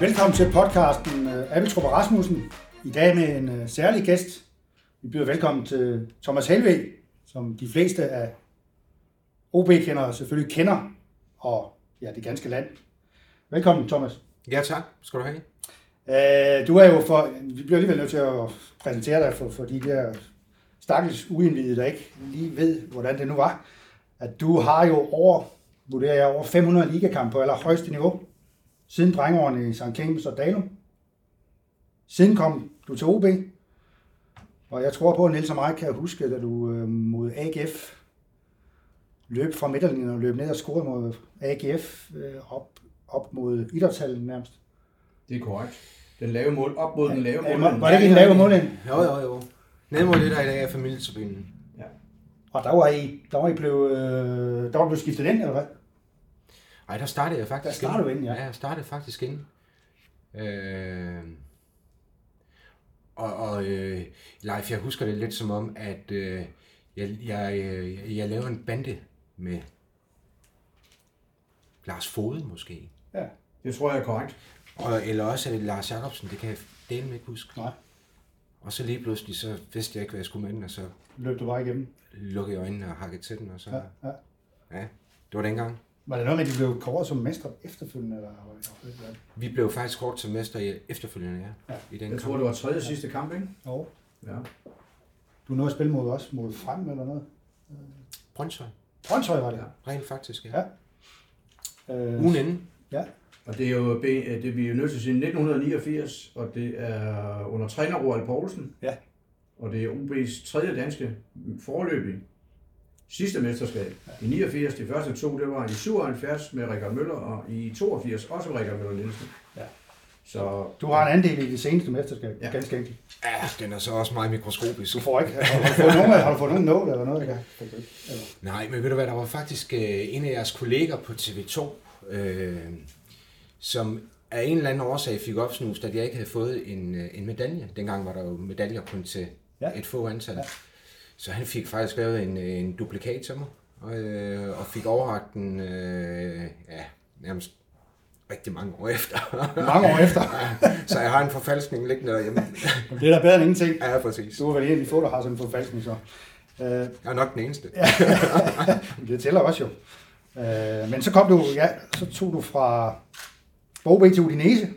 Velkommen til podcasten øh, Abeltrup og Rasmussen. I dag med en øh, særlig gæst. Vi byder velkommen til Thomas Helve, som de fleste af OB-kendere selvfølgelig kender, og ja, det ganske land. Velkommen, Thomas. Ja, tak. Skal du have. Uh, du er jo for, vi bliver alligevel nødt til at præsentere dig for, for de der stakkels uindvidede, der ikke lige ved, hvordan det nu var. At du har jo over, vurderer jeg, over 500 ligakampe på allerhøjeste niveau siden drengeårene i St. Clemens og Dalum. Siden kom du til OB, og jeg tror på, at Niels og mig kan huske, da du øh, mod AGF løb fra midterlinjen og løb ned og scorede mod AGF øh, op, op mod idrætshallen nærmest. Det er korrekt. Den lave mål, op mod den lave mål. Var det ikke en lave mål ind? Jo, jo, jo. Ned mod det, der i dag er familietribunen. Ja. Og der var I, der var I blevet, øh, der var blevet skiftet ind, eller hvad? Ej, der startede jeg faktisk Der startede du inden, ja. Ja, jeg startede faktisk inden. Øh, og og øh, Leif, jeg husker det lidt som om, at øh, jeg, jeg, øh, jeg lavede en bande med Lars Fode måske. Ja. Det tror jeg er korrekt. Og, eller også er det Lars Jacobsen, det kan jeg dele ikke huske. Nej. Og så lige pludselig, så vidste jeg ikke, hvad jeg skulle med den, og så Løb du bare igennem. lukkede øjnene og hakkede til den, og så... Ja, ja. ja det var dengang. Var det noget med, at de blev kåret som mestre efterfølgende? Eller? Vi blev faktisk kort til mester i efterfølgende, ja. Ja. I den Jeg tror, det var tredje sidste kamp, ikke? Jo. Ja. Du nåede at spille mod os, mod frem eller noget? Brøndshøj. Brøndshøj var det. Rent faktisk, ja. Ja. Øh, Ugen inden. Ja. Og det er jo B- det, vi er jo nødt til at sige 1989, og det er under træner Roald Poulsen. Ja. Og det er UB's tredje danske forløb i sidste mesterskab. I 89, de første to, det var i 77 med Rikard Møller, og i 82 også med Rikard Møller Nielsen. Ja. Så Du har en andel i det seneste mesterskab, ja. Ja. ganske enkelt. Ja, den er så også meget mikroskopisk. Du får ikke, har du fået nogen, har du fået nogen nål eller noget? Ja. Eller? Nej, men ved du hvad, der var faktisk øh, en af jeres kolleger på TV2, øh, som af en eller anden årsag fik opsnust, at jeg ikke havde fået en, øh, en medalje. Dengang var der jo medaljer kun til Ja. et få antal. Ja. Så han fik faktisk lavet en, øh, en duplikat til mig, og, øh, og fik overragt den, øh, ja, nærmest rigtig mange år efter. Mange år efter. så jeg har en forfalskning liggende derhjemme. Det er da bedre end ingenting. Ja, præcis. Du er vel en af de få, der har sådan en forfalskning, så. Øh, Jeg er nok den eneste. det tæller også jo. Øh, men så kom du, ja, så tog du fra OB til Udinese.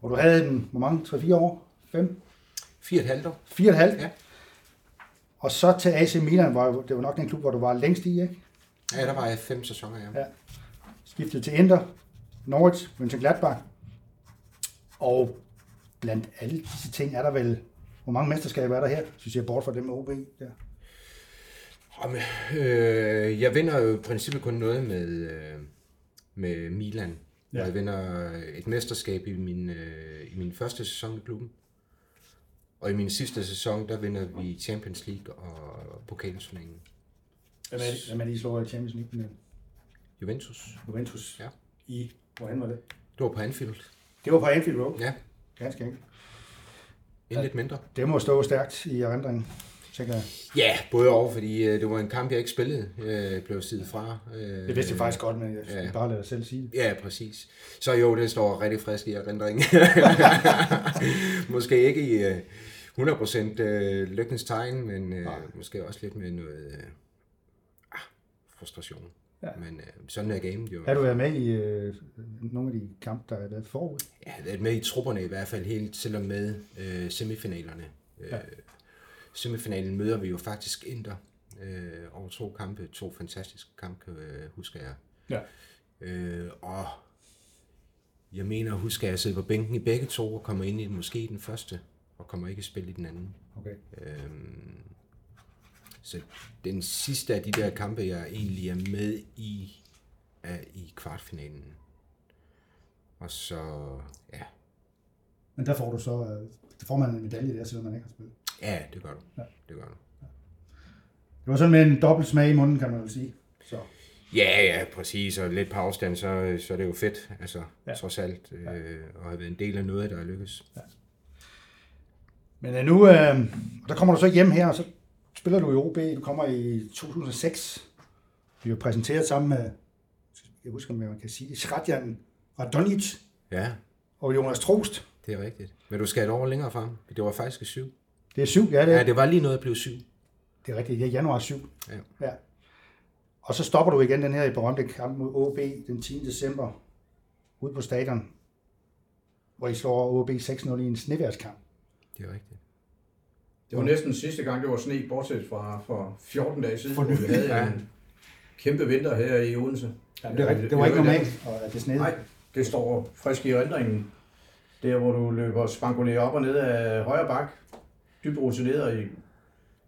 Hvor du havde den, hvor mange? 3-4 år? 5? Fire et halvt år. 4,5? Ja. Og så til AC Milan, hvor det var nok den klub, hvor du var længst i, ikke? Ja, der var jeg fem sæsoner, ja. Ja. Skiftet til Inter, Norwich, Mönchengladbach. Og blandt alle disse ting er der vel, hvor mange mesterskaber er der her, hvis jeg bort fra dem med OB? Der. Jamen, øh, jeg vinder jo i princippet kun noget med, øh, med Milan. Ja. Ja. Jeg vinder et mesterskab i min, øh, i min første sæson i klubben. Og i min sidste sæson, der vinder vi Champions League og pokalturneringen. Hvem er det, hvem er det, I slår i Champions League med Juventus. Juventus? Ja. I, hvorhen var det? Det var på Anfield. Det var på Anfield Road, Ja, ganske enkelt. en lidt mindre. Det må stå stærkt i erindringen, tænker jeg. Ja, både over, fordi øh, det var en kamp, jeg ikke spillede. Jeg blev sidet fra. Øh, Det vidste jeg faktisk godt, men jeg skulle ja. bare lade dig selv sige det. Ja, præcis. Så jo, det står rigtig frisk i erindringen. måske ikke i øh, 100% øh, lykkens tegn, men øh, Nej. måske også lidt med noget øh, ah, frustration. Ja. Men øh, sådan er gamet jo. Har du været med i øh, nogle af de kampe, der er været forud? Ja, jeg har været med i trupperne i hvert fald helt og med øh, semifinalerne. Øh, Ja. Semifinalen møder vi jo faktisk Inter øh, over to kampe. To fantastiske kampe, øh, husker jeg. Ja. Øh, og jeg mener, husker jeg sidder på bænken i begge to og kommer ind i måske i den første, og kommer ikke i spil i den anden. Okay. Øhm, så den sidste af de der kampe, jeg egentlig er med i, er i kvartfinalen. Og så, ja, Men der får du så, øh, der får man en medalje der, selvom man ikke har spillet. Ja, det gør du. Ja. Det gør du. Det var sådan med en dobbelt smag i munden, kan man vel sige. Så. Ja, ja, præcis. Og lidt på afstand, så, så er det jo fedt, altså, Ja. ja. trods alt, øh, at have været en del af noget, der er lykkes. Men øh, nu, øh, der kommer du så hjem her, og så spiller du i OB. Du kommer i 2006. Vi er jo præsenteret sammen med, jeg husker, om jeg kan sige det, Sradjan Radonjic Ja, og Jonas Trost. det er rigtigt. Men du skal et år længere frem. Det var faktisk i syv. Det er syv, ja, det, Ja, det var lige noget at blive syv. det er rigtigt. Det er januar 7. Ja. ja. Og så stopper du igen den her i berømte kamp mod OB den 10. december ude på stadion, hvor I slår OB 6-0 i en sneværskamp. Det er rigtigt. Det var næsten sidste gang, det var sne, bortset fra for 14 dage siden, For hvor vi havde Ja. en kæmpe vinter her i Odense. Jamen, det er rigtigt. Det var ikke normalt, og at det snede. Nej, det står frisk i erindringen. Der, hvor du løber spankulerer op og ned af højre bak, dybt rutineret i,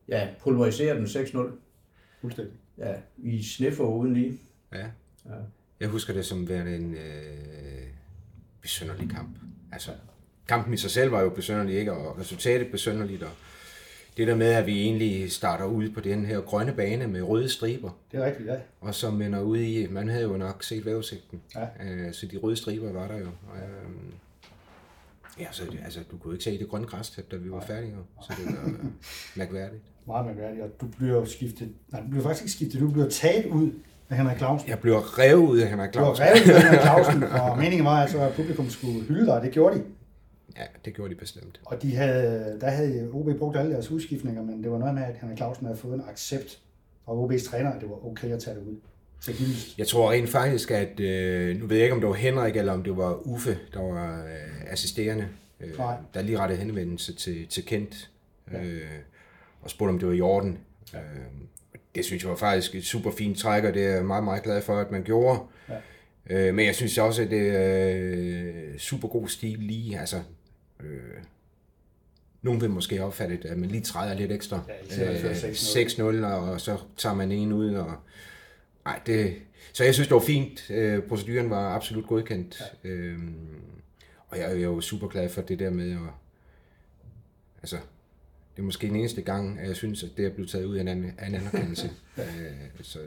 ja, pulveriserer den 6-0. Fuldstændig. Ja, i snefår uden lige. Ja. Ja. Jeg husker det som værende en øh, besønderlig kamp. Altså, kampen i sig selv var jo besønderlig, ikke? Og resultatet besønderligt, og det der med, at vi egentlig starter ud på den her grønne bane med røde striber, Det er rigtigt, ja. og så ender ud i, man havde jo nok set vævesigten, Ja. øh, så de røde striber var der jo. Øh, ja, så det, altså, du kunne ikke se det grønne græstæppe, da vi var færdige, så det var øh, mærkværdigt. Meget mærkværdigt, og du bliver skiftet, nej, du bliver faktisk ikke skiftet, du bliver taget ud af Henrik Clausen. Jeg blev revet ud af Henrik Du var Clausen. revet ud af Henrik Clausen, og meningen var altså, at publikum skulle hylde dig, det gjorde de. Ja, det gjorde de bestemt. Og de havde, der havde OB brugt alle deres udskiftninger, men det var noget med, at Henrik Clausen havde fået en accept fra OB's træner, at det var okay at tage det ud Jeg tror rent faktisk, at øh, nu ved jeg ikke, om det var Henrik eller om det var Uffe, der var øh, assisterende, øh, Nej. der lige rettede henvendelse til, til Kent øh, og spurgte, om det var i orden. Øh, det synes jeg var faktisk et super fint træk, og det er jeg meget, meget glad for, at man gjorde. Ja. Øh, men jeg synes også, at det er øh, super god stil lige, altså... Øh, nogen vil måske opfatte det, at man lige træder lidt ekstra. Ja, 6-0. 6-0, og så tager man en ud, og Nej, det... Så jeg synes, det var fint. Øh, proceduren var absolut godkendt. Ja. Øhm, og jeg er jo super glad for det der med at... Altså, det er måske den eneste gang, at jeg synes, at det er blevet taget ud af en, anden, af en anerkendelse. øh, så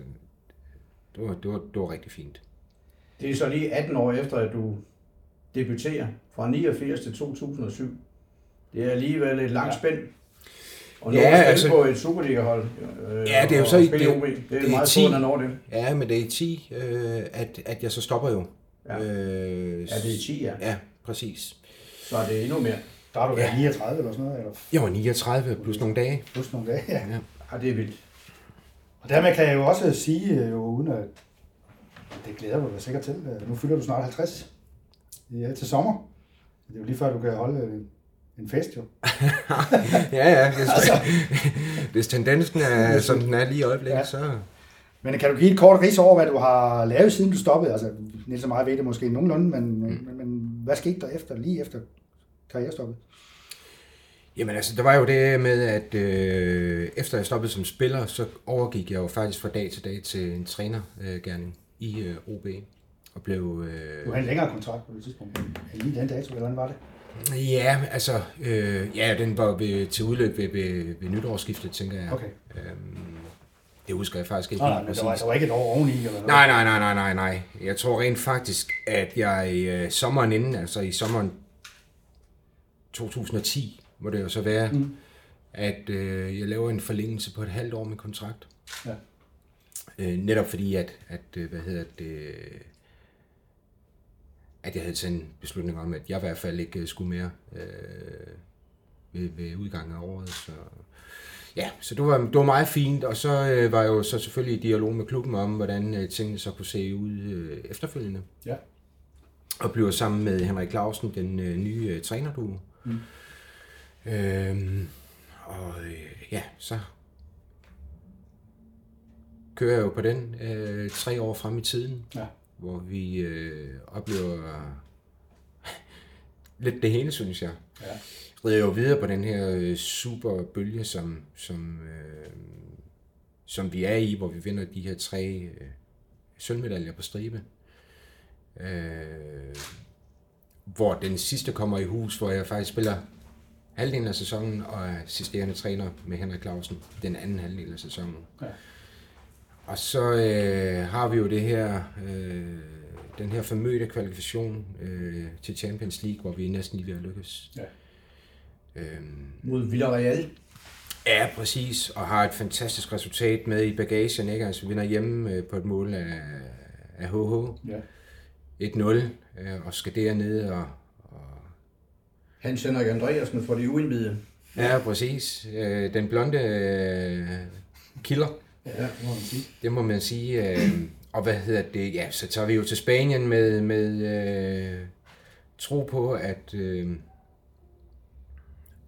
det var, det, var, det var rigtig fint. Det er så lige 18 år efter, at du debuterer fra 89 til 2007. Det er alligevel et langt Ja. spænd. Og Ja, altså, på et Superliga-hold. Øh, Ja, det er jo så i- i det-. Det er, det er meget 10. få, der når det. Ja, men det er i 10, øh, at, at jeg så stopper jo. Ja. Øh, Ja, det er 10, ja. Ja, præcis. Så er det endnu mere. Der har du været Ja. 39 eller sådan noget, eller Jeg var 39 plus nogle dage. plus nogle dage. Ja. Ja. Ja, det er vildt. Og dermed kan jeg jo også sige, øh, jo, uden at det glæder du dig sikkert til, øh, nu fylder du snart 50 ja, til sommer. Det er jo lige før, du kan holde en, fest jo. ja, ja. Hvis, hvis tendensen er, som den er lige i øjeblikket, Ja. så... Men kan du give et kort ris over, hvad du har lavet, siden du stoppede? Altså, Niels og mig ved det måske nogenlunde, men, mm. men, men hvad skete der efter, lige efter karrierestoppet? Jamen altså, der var jo det med, at øh, efter jeg stoppede som spiller, så overgik jeg jo faktisk fra dag til dag til en trænergærning i øh, OB. Og blev... Du Øh, havde en længere kontrakt på det tidspunkt. Lige den dato, eller hvordan var det? Ja, altså... Øh, ja, den var ved, til udløb ved, ved, ved nytårsskiftet, tænker jeg. Okay. Øhm, det husker jeg faktisk ikke Nej, nej, der var, der var ikke et år oveni, eller noget? Nej, nej, nej, nej, nej, nej. Jeg tror rent faktisk, at jeg i øh, sommeren inden, altså i sommeren 2010, må det jo så være, mm. at øh, jeg laver en forlængelse på et halvt år med kontrakt. Ja. Øh, netop fordi, at, at øh, hvad hedder det, at jeg havde taget en beslutning om, at jeg i hvert fald ikke øh, skulle mere øh, ved, ved udgangen af året. Så, ja, så det var, det var meget fint, og så øh, var jeg jo så selvfølgelig i dialog med klubben om, hvordan øh, tingene så kunne se ud øh, efterfølgende. Ja. Og bliver sammen med Henrik Clausen, den øh, nye øh, træner, du. Mm. Øhm, og øh, ja, så kører jeg jo på den øh, tre år frem i tiden, Ja. Hvor vi øh, oplever lidt det hele, synes jeg. Ja. Rider jo videre på den her øh, super bølge, som, som, øh, som vi er i, hvor vi vinder de her tre øh, sølvmedaljer på stribe. Øh, hvor den sidste kommer i hus, hvor jeg faktisk spiller halvdelen af sæsonen, og er assisterende træner med Henrik Clausen den anden halvdel af sæsonen. Ja. Og så øh, har vi jo det her, øh, den her formødte kvalifikation øh, til Champions League, hvor vi næsten lige ved at lykkes. Ja. Øhm, Mod Villarreal. Ja, præcis, og har et fantastisk resultat med i bagagen, ikke? Altså vinder hjemme øh, på et mål af, af HH. Ja. 1-0, øh, og skal dernede og, og Hans Henrik Andreasen for de uindvidede. Ja, præcis. Øh, den blonde øh, killer, Ja, må man sige. det må man sige. Øh, og hvad hedder det? Ja, så tager vi jo til Spanien med, med øh, tro på, at, øh,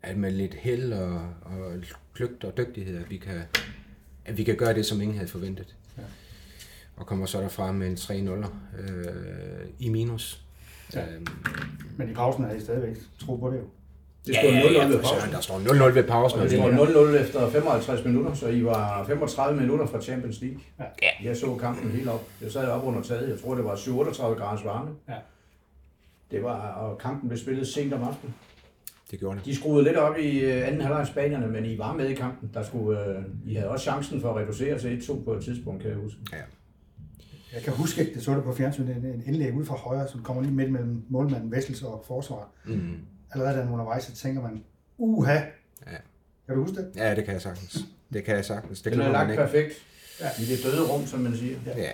at med lidt held og, og kløgt og dygtighed, at vi kan, at vi kan gøre det, som ingen havde forventet. Ja. Og kommer så derfra med en 3-0 øh, i minus. Ja. Øhm, Men i pausen er I stadigvæk tro på det jo. Det stod 0-0 ved for søren, pausen. Der står 0-0 ved pausen. Og det var er- 0-0 efter 55 minutter, så I var 35 minutter fra Champions League. Ja. Jeg så kampen helt op. Jeg sad op under taget. Jeg tror, det var 37 graders varme. Ja. Det var, og kampen blev spillet sent om aftenen. det gjorde det. De skruede lidt op i øh, anden halvleg spanierne, men I var med i kampen. Der skulle, øh, I havde også chancen for at reducere til 1-2 på et tidspunkt, kan jeg huske. Ja. Jeg kan huske, det så det på fjernsynet, en, indlæg ud fra højre, som kommer lige midt mellem målmanden, Vessels og forsvar. Mm. Allerede er undervejs, så tænker man, uha. Ja. Kan du huske det? Ja, det kan jeg sagtens. Det kan jeg sagtens. Det Den er lagt perfekt Ja. i det døde rum, som man siger. Ja. Ja.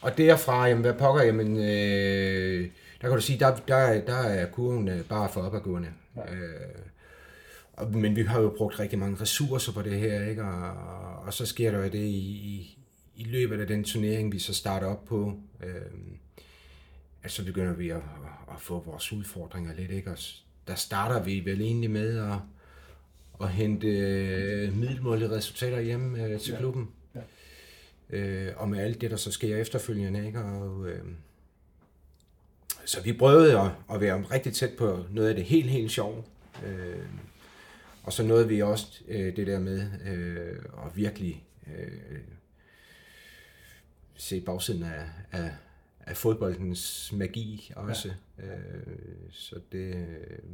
Og derfra, jamen, hvad pokker, jamen, øh, der kan du sige, der, der, der er kurven øh, bare for opadgående. Ja. Øh, men vi har jo brugt rigtig mange ressourcer på det her, ikke? Og, og så sker der jo det i, i, i løbet af den turnering, vi så starter op på, øh, at så begynder vi at, at få vores udfordringer lidt, ikke? Og der starter vi vel egentlig med at, at hente øh, middelmålige resultater hjem øh, til Ja. klubben. Ja. Øh, og med alt det, der så sker efterfølgende, ikke? Og, øh, så vi prøvede at, at være rigtig tæt på noget af det helt, helt sjove. Øh, og så nåede vi også øh, det der med øh, at virkelig øh, se bagsiden af, af, af fodboldens magi også. Ja. Øh, så det,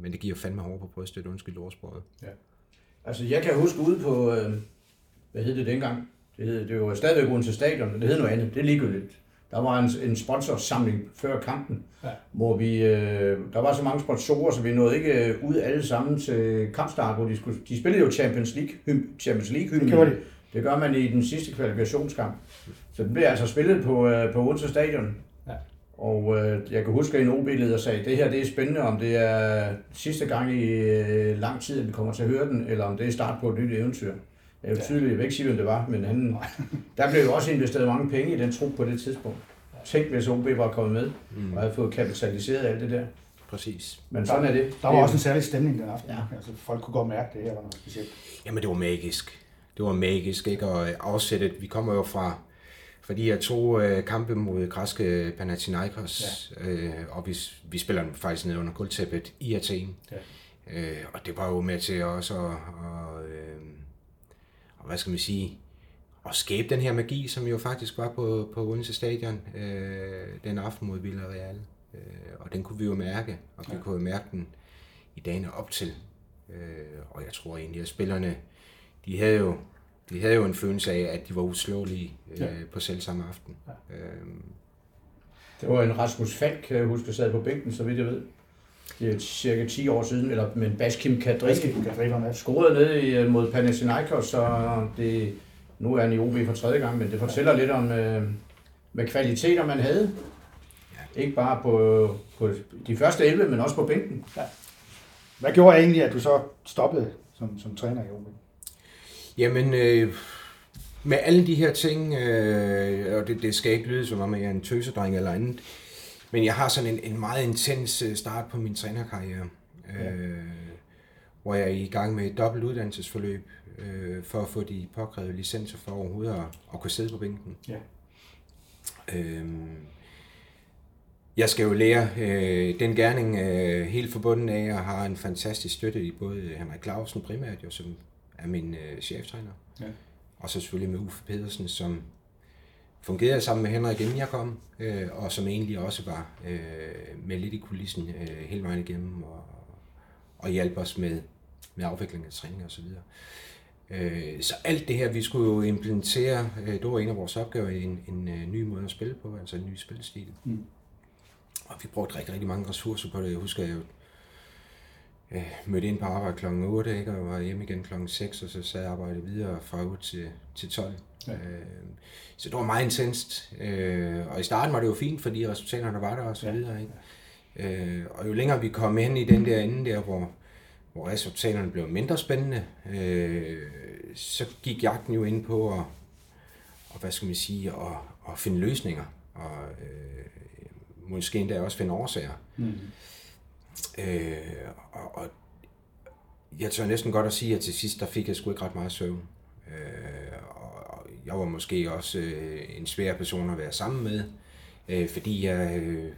men det giver fandme hår på brystet, undskyld ordsproget. Altså, jeg kan huske ude på, øh, hvad hed det dengang? Det, hed, det var jo stadigvæk uden til stadion, men det hed noget andet. Det er ligegyldigt. Der var en, en sponsorsamling før kampen, Ja. hvor vi, øh, der var så mange sponsorer, så vi nåede ikke øh, ud alle sammen til kampstart, hvor de, skulle, de spillede jo Champions League, hym, Champions League Det hymnen. gjorde de. Det gør man i den sidste kvalifikationskamp. Så den blev altså spillet på, øh, på Odense Stadion. Og øh, jeg kan huske, at en OB-leder sagde, det her det er spændende, om det er sidste gang i øh, lang tid, at vi kommer til at høre den, eller om det er start på et nyt eventyr. Jeg er jo Ja. tydeligt, jeg vil ikke sige, hvem det var, men han, der blev jo også investeret mange penge i den trup på det tidspunkt. Tænk, hvis OB var kommet med Mm. og havde fået kapitaliseret alt det der. Præcis. Men sådan er det. Der var også en særlig stemning den aften. Ja. Ja. Altså, folk kunne godt mærke, at det her var noget specielt. Jamen, det var magisk. Det var magisk, ikke? Og afsættet, vi kommer jo fra, fra de her to øh, kampe mod græske Panathinaikos, ja. øh, og vi, vi spiller dem faktisk ned under guldtæppet i Athen. Ja. Øh, og det var jo med til også at, og, øh, og hvad skal man sige, at skabe den her magi, som jo faktisk var på, på Odense Stadion øh, den aften mod Villarreal. Øh, og den kunne vi jo mærke, og vi Ja. kunne jo mærke den i dagene op til. Øh, og jeg tror egentlig, at spillerne, de havde jo, de havde jo en følelse af, at de var uslåelige øh, Ja. ja. på selv samme aften. Ja. Ja. Øh, Det var en Rasmus Falk, kan jeg huske, der sad på bænken, så vidt jeg ved. Det er cirka 10 år siden, eller med Baskim Kadri. Kan drive med. scorede ned i, øh, mod Panathinaikos, så det, nu er han i OB for tredje gang, men det fortæller lidt om, øh, hvad kvaliteter man havde. Ikke bare på, på de første 11, men også på bænken. Hvad gjorde egentlig, at du så stoppede som, som træner i OB? Jamen, øh, med alle de her ting, øh, og det, det skal ikke lyde som om, jeg er en tøsedreng eller andet, men jeg har sådan en, en meget intens øh, start på min trænerkarriere, øh, hvor jeg er i gang med et dobbelt uddannelsesforløb, øh, for at få de påkrævede licenser for overhovedet at, at kunne sidde på bænken. Ja. Øh, jeg skal jo lære øh, den gerning øh, helt forbundet af, jeg har en fantastisk støtte i både Henrik Clausen primært, jo, som er min øh, cheftræner, Ja. og så selvfølgelig med Uffe Pedersen, som fungerede sammen med Henrik, inden jeg kom, øh, og som egentlig også var øh, med lidt i kulissen øh, hele vejen igennem, og, og hjalp os med, med afvikling af træning og så videre. Øh, så alt det her, vi skulle jo implementere, øh, det var en af vores opgaver, en, en øh, ny måde at spille på, altså en ny spillestil. Mm. Og vi brugte rigtig, rigtig mange ressourcer på det. Jeg husker jo, øh, mødte ind på arbejde kl. 8, ikke, og var hjemme igen kl. 6, og så sad jeg arbejdet videre fra 8 til, til 12. Ja. Øh, så det var meget intenst. Øh, og i starten var det jo fint, fordi resultaterne var der og så videre. Ikke? Øh, og jo længere vi kom ind i den der ende der, hvor, hvor resultaterne blev mindre spændende, øh, så gik jagten jo ind på at, og hvad skal man sige, at, at finde løsninger, og øh, måske endda også finde årsager. Mm. Øh, og, og jeg tør næsten godt at sige, at til sidst, der fik jeg sgu ikke ret meget søvn. Øh, og jeg var måske også øh, en svær person at være sammen med, øh, fordi jeg øh,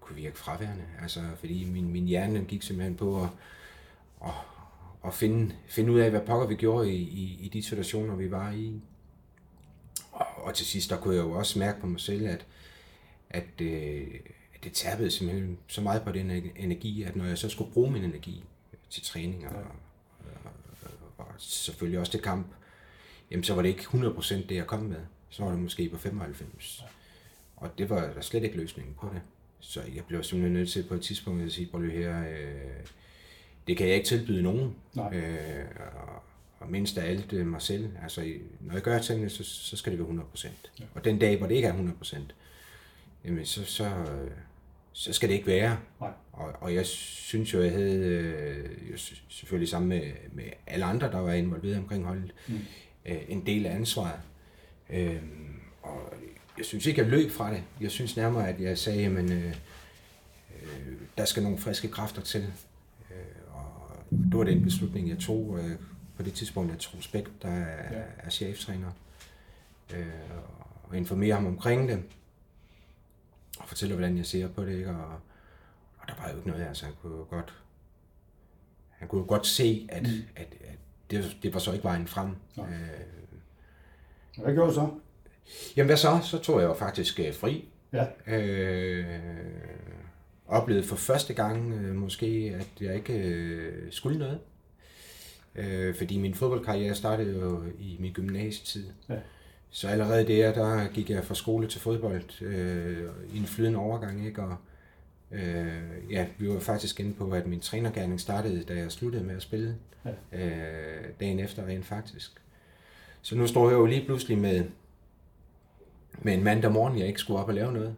kunne virke fraværende. Altså, fordi min, min hjerne gik simpelthen på at, at, at finde, finde ud af, hvad pokker vi gjorde i, i, i de situationer, vi var i. Og, og til sidst, der kunne jeg jo også mærke på mig selv, at, at, øh, at det tabede simpelthen så meget på den energi, at når jeg så skulle bruge min energi til træning og, ja. og, og, og selvfølgelig også til kamp, jamen så var det ikke 100% det, jeg kom med. Så var det måske på 95. Ja. Og det var der slet ikke løsningen på det. Så jeg blev simpelthen nødt til på et tidspunkt at sige, prøv her, øh, det kan jeg ikke tilbyde nogen. Nej. Øh, og, og mindst af alt øh, mig selv. Altså, når jeg gør tingene, så, så skal det være 100%. Ja. Og den dag, hvor det ikke er 100%, jamen så, så, så skal det ikke være. Nej. Og, og jeg synes jo, jeg havde, øh, selvfølgelig sammen med, med alle andre, der var involveret omkring holdet, mm. øh, en del af ansvaret. Øh, og jeg synes ikke, jeg løb fra det. Jeg synes nærmere, at jeg sagde, at øh, øh, der skal nogle friske kræfter til. Øh, og det var den beslutning, jeg tog øh, på det tidspunkt, at Troels Bæk, der er, ja. er cheftræner, øh, og informere ham omkring det fortæller, hvordan jeg ser på det, ikke? Og, og der var jo ikke noget, altså han kunne godt, han kunne godt se, at, mm. at, at det, det var så ikke vejen frem. Ja. Øh, hvad gjorde du så? Jamen hvad så? Så tog jeg jo faktisk uh, fri. Ja. Øh, oplevede for første gang øh, måske, at jeg ikke øh, skulle noget. Øh, fordi min fodboldkarriere startede jo i min gymnasietid. Ja. Så allerede der, der gik jeg fra skole til fodbold øh, i en flydende overgang, ikke? Og øh, ja, vi var faktisk inde på, at min trænergærning startede, da jeg sluttede med at spille ja. øh, dagen efter rent faktisk. Så nu står jeg jo lige pludselig med, med en mandag morgen, jeg ikke skulle op og lave noget.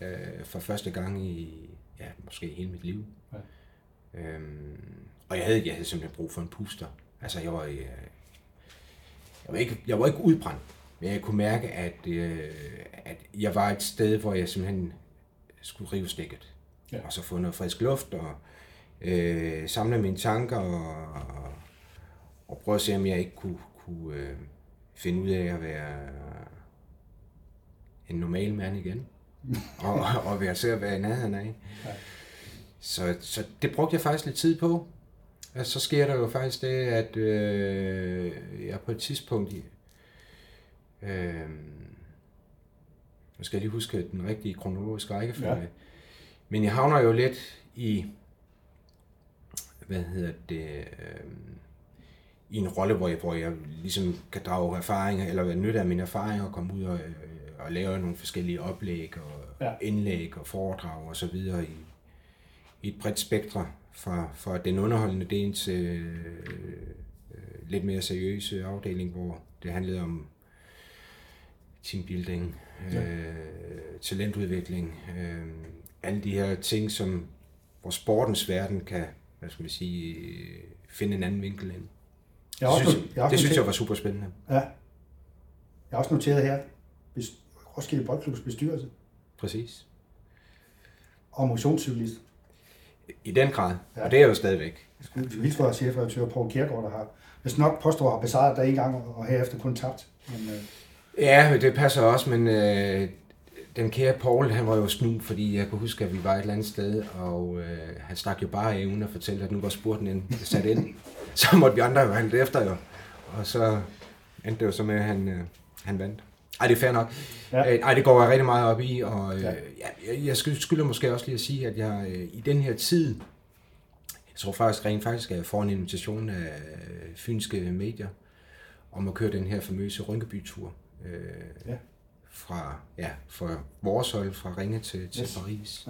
Ja. Øh, for første gang i, ja, måske hele mit liv. Ja. Øhm, og jeg havde, jeg havde simpelthen brug for en puster. Altså, jeg var, jeg, jeg var ikke, jeg var ikke udbrændt. Men jeg kunne mærke, at, øh, at jeg var et sted, hvor jeg simpelthen skulle rive stikket. Ja. Og så få noget frisk luft og øh, samle mine tanker og, og prøve at se, om jeg ikke kunne, kunne øh, finde ud af at være en normal mand igen. og, og være til at være i nærheden af. Ja. Så, så det brugte jeg faktisk lidt tid på. Og så sker der jo faktisk det, at øh, jeg på et tidspunkt Øh, nu skal jeg lige huske den rigtige kronologiske rækkefølge. Ja. Men jeg havner jo lidt i, hvad hedder det, øh, i en rolle, hvor jeg, hvor jeg ligesom kan drage erfaringer, eller være nyt af mine erfaringer, og komme ud og, øh, og lave nogle forskellige oplæg, og ja. indlæg, og foredrag, og så videre i, i et bredt spektre, fra, fra den underholdende del til øh, lidt mere seriøse afdeling, hvor det handlede om teambuilding, ja. øh, talentudvikling, øh, alle de her ting, som hvor sportens verden kan, hvad skal man sige, finde en anden vinkel ind. Jeg det synes, jeg, jeg, det synes jeg var super spændende. Ja. Jeg har også noteret her, Roskilde Boldklubs bestyrelse. Præcis. Og motionscyklist. I den grad, ja. og det er jo stadigvæk. Jeg skulle vildt for chefredaktør Poul Kjærgaard, der har hvis nok påstår har besejret der en gang, og herefter kun tabt. Men, øh, Ja, det passer også, men øh, den kære Paul, han var jo snu, fordi jeg kunne huske, at vi var et eller andet sted, og øh, han stak jo bare af uden at fortælle, at nu var spurten ind, sat ind. Så måtte vi andre jo handle efter jo. Og så endte det jo så med, at han, øh, han vandt. Ej, det er fair nok. Ja. Ej, det går jeg rigtig meget op i, og øh, ja. jeg, jeg skylder måske også lige at sige, at jeg øh, i den her tid, jeg tror faktisk rent faktisk, at jeg får en invitation af fynske medier, om at køre den her famøse Rynkeby-tur øh, ja. fra, ja, fra vores hold, fra Ringe til, til yes. Paris.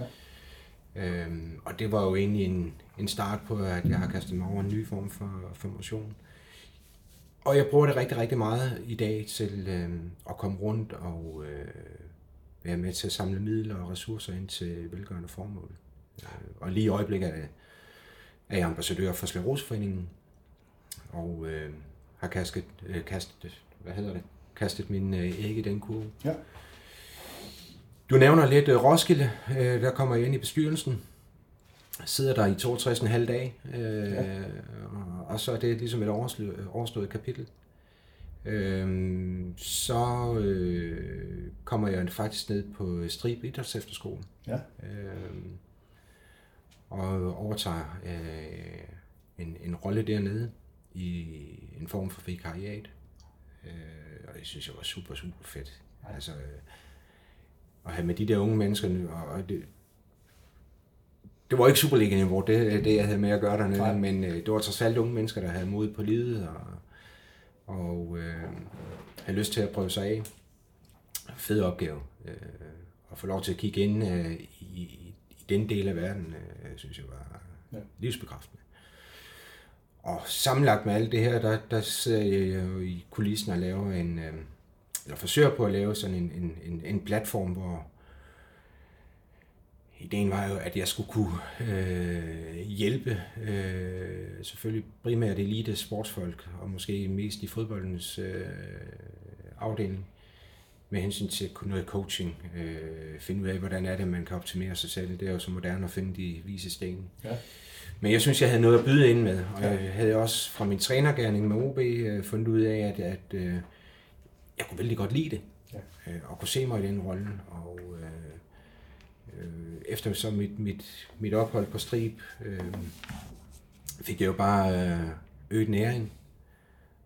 Øhm, og det var jo egentlig en, en start på, at jeg har kastet mig over en ny form for, for motion. Og jeg bruger det rigtig, rigtig meget i dag til øh, at komme rundt og øh, være med til at samle midler og ressourcer ind til velgørende formål. Øh, og lige i øjeblikket er, er jeg ambassadør for Skleroseforeningen, og øh, har kastet, øh, kastet, hvad hedder det, kastet min øh, æg i den kurve. Ja. Du nævner lidt øh, Roskilde, øh, der kommer jeg ind i bestyrelsen, sidder der i 62,5 dage, øh, ja. og, så er det ligesom et overstået, overstået kapitel. Øh, så øh, kommer jeg faktisk ned på Strib Idræts Efterskole. Ja. Øh, og overtager øh, en, en rolle dernede i en form for vikariat. Øh, og det synes jeg var super, super fedt. Ja. Altså, øh, at have med de der unge mennesker, og, og det, det var ikke Superliga-niveau, det, det jeg havde med at gøre dernede, Nej. men øh, det var trods alt unge mennesker, der havde mod på livet, og, og øh, havde lyst til at prøve sig af. Fed opgave. Øh, at få lov til at kigge ind øh, i, i den del af verden, øh, synes jeg var ja. livsbekræftende. Og sammenlagt med alt det her, der, der sidder jeg jo i kulissen og laver en, øh, eller forsøger på at lave sådan en, en, en, en platform, hvor ideen var jo, at jeg skulle kunne øh, hjælpe øh, selvfølgelig primært elite sportsfolk, og måske mest i fodboldens øh, afdeling, med hensyn til noget coaching, øh, finde ud af, hvordan er det, man kan optimere sig selv. Det er jo så moderne at finde de vise sten. Ja. Men jeg synes, jeg havde noget at byde ind med, og jeg havde også fra min trænergærning med OB øh, fundet ud af, at, at øh, jeg kunne vældig godt lide det, ja. øh, og kunne se mig i den rolle. Og øh, øh, efter så mit, mit, mit ophold på Strib, øh, fik jeg jo bare øh, øget næring.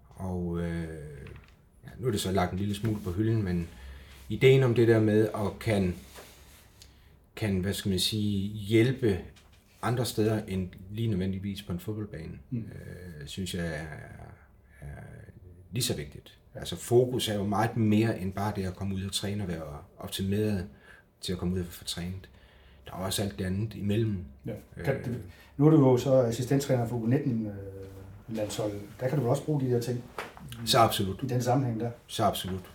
Og øh, ja, nu er det så lagt en lille smule på hylden, men ideen om det der med at kan, kan hvad skal man sige, hjælpe andre steder end lige nødvendigvis på en fodboldbane, mm. øh, synes jeg er, er lige så vigtigt. Altså fokus er jo meget mere end bare det at komme ud og træne og være optimeret til at komme ud og få trænet. Der er også alt det andet imellem. Ja. Kan, øh, nu er du jo så assistenttræner for U19-landsholdet. Der kan du vel også bruge de der ting? Så absolut. I den sammenhæng der? Så absolut.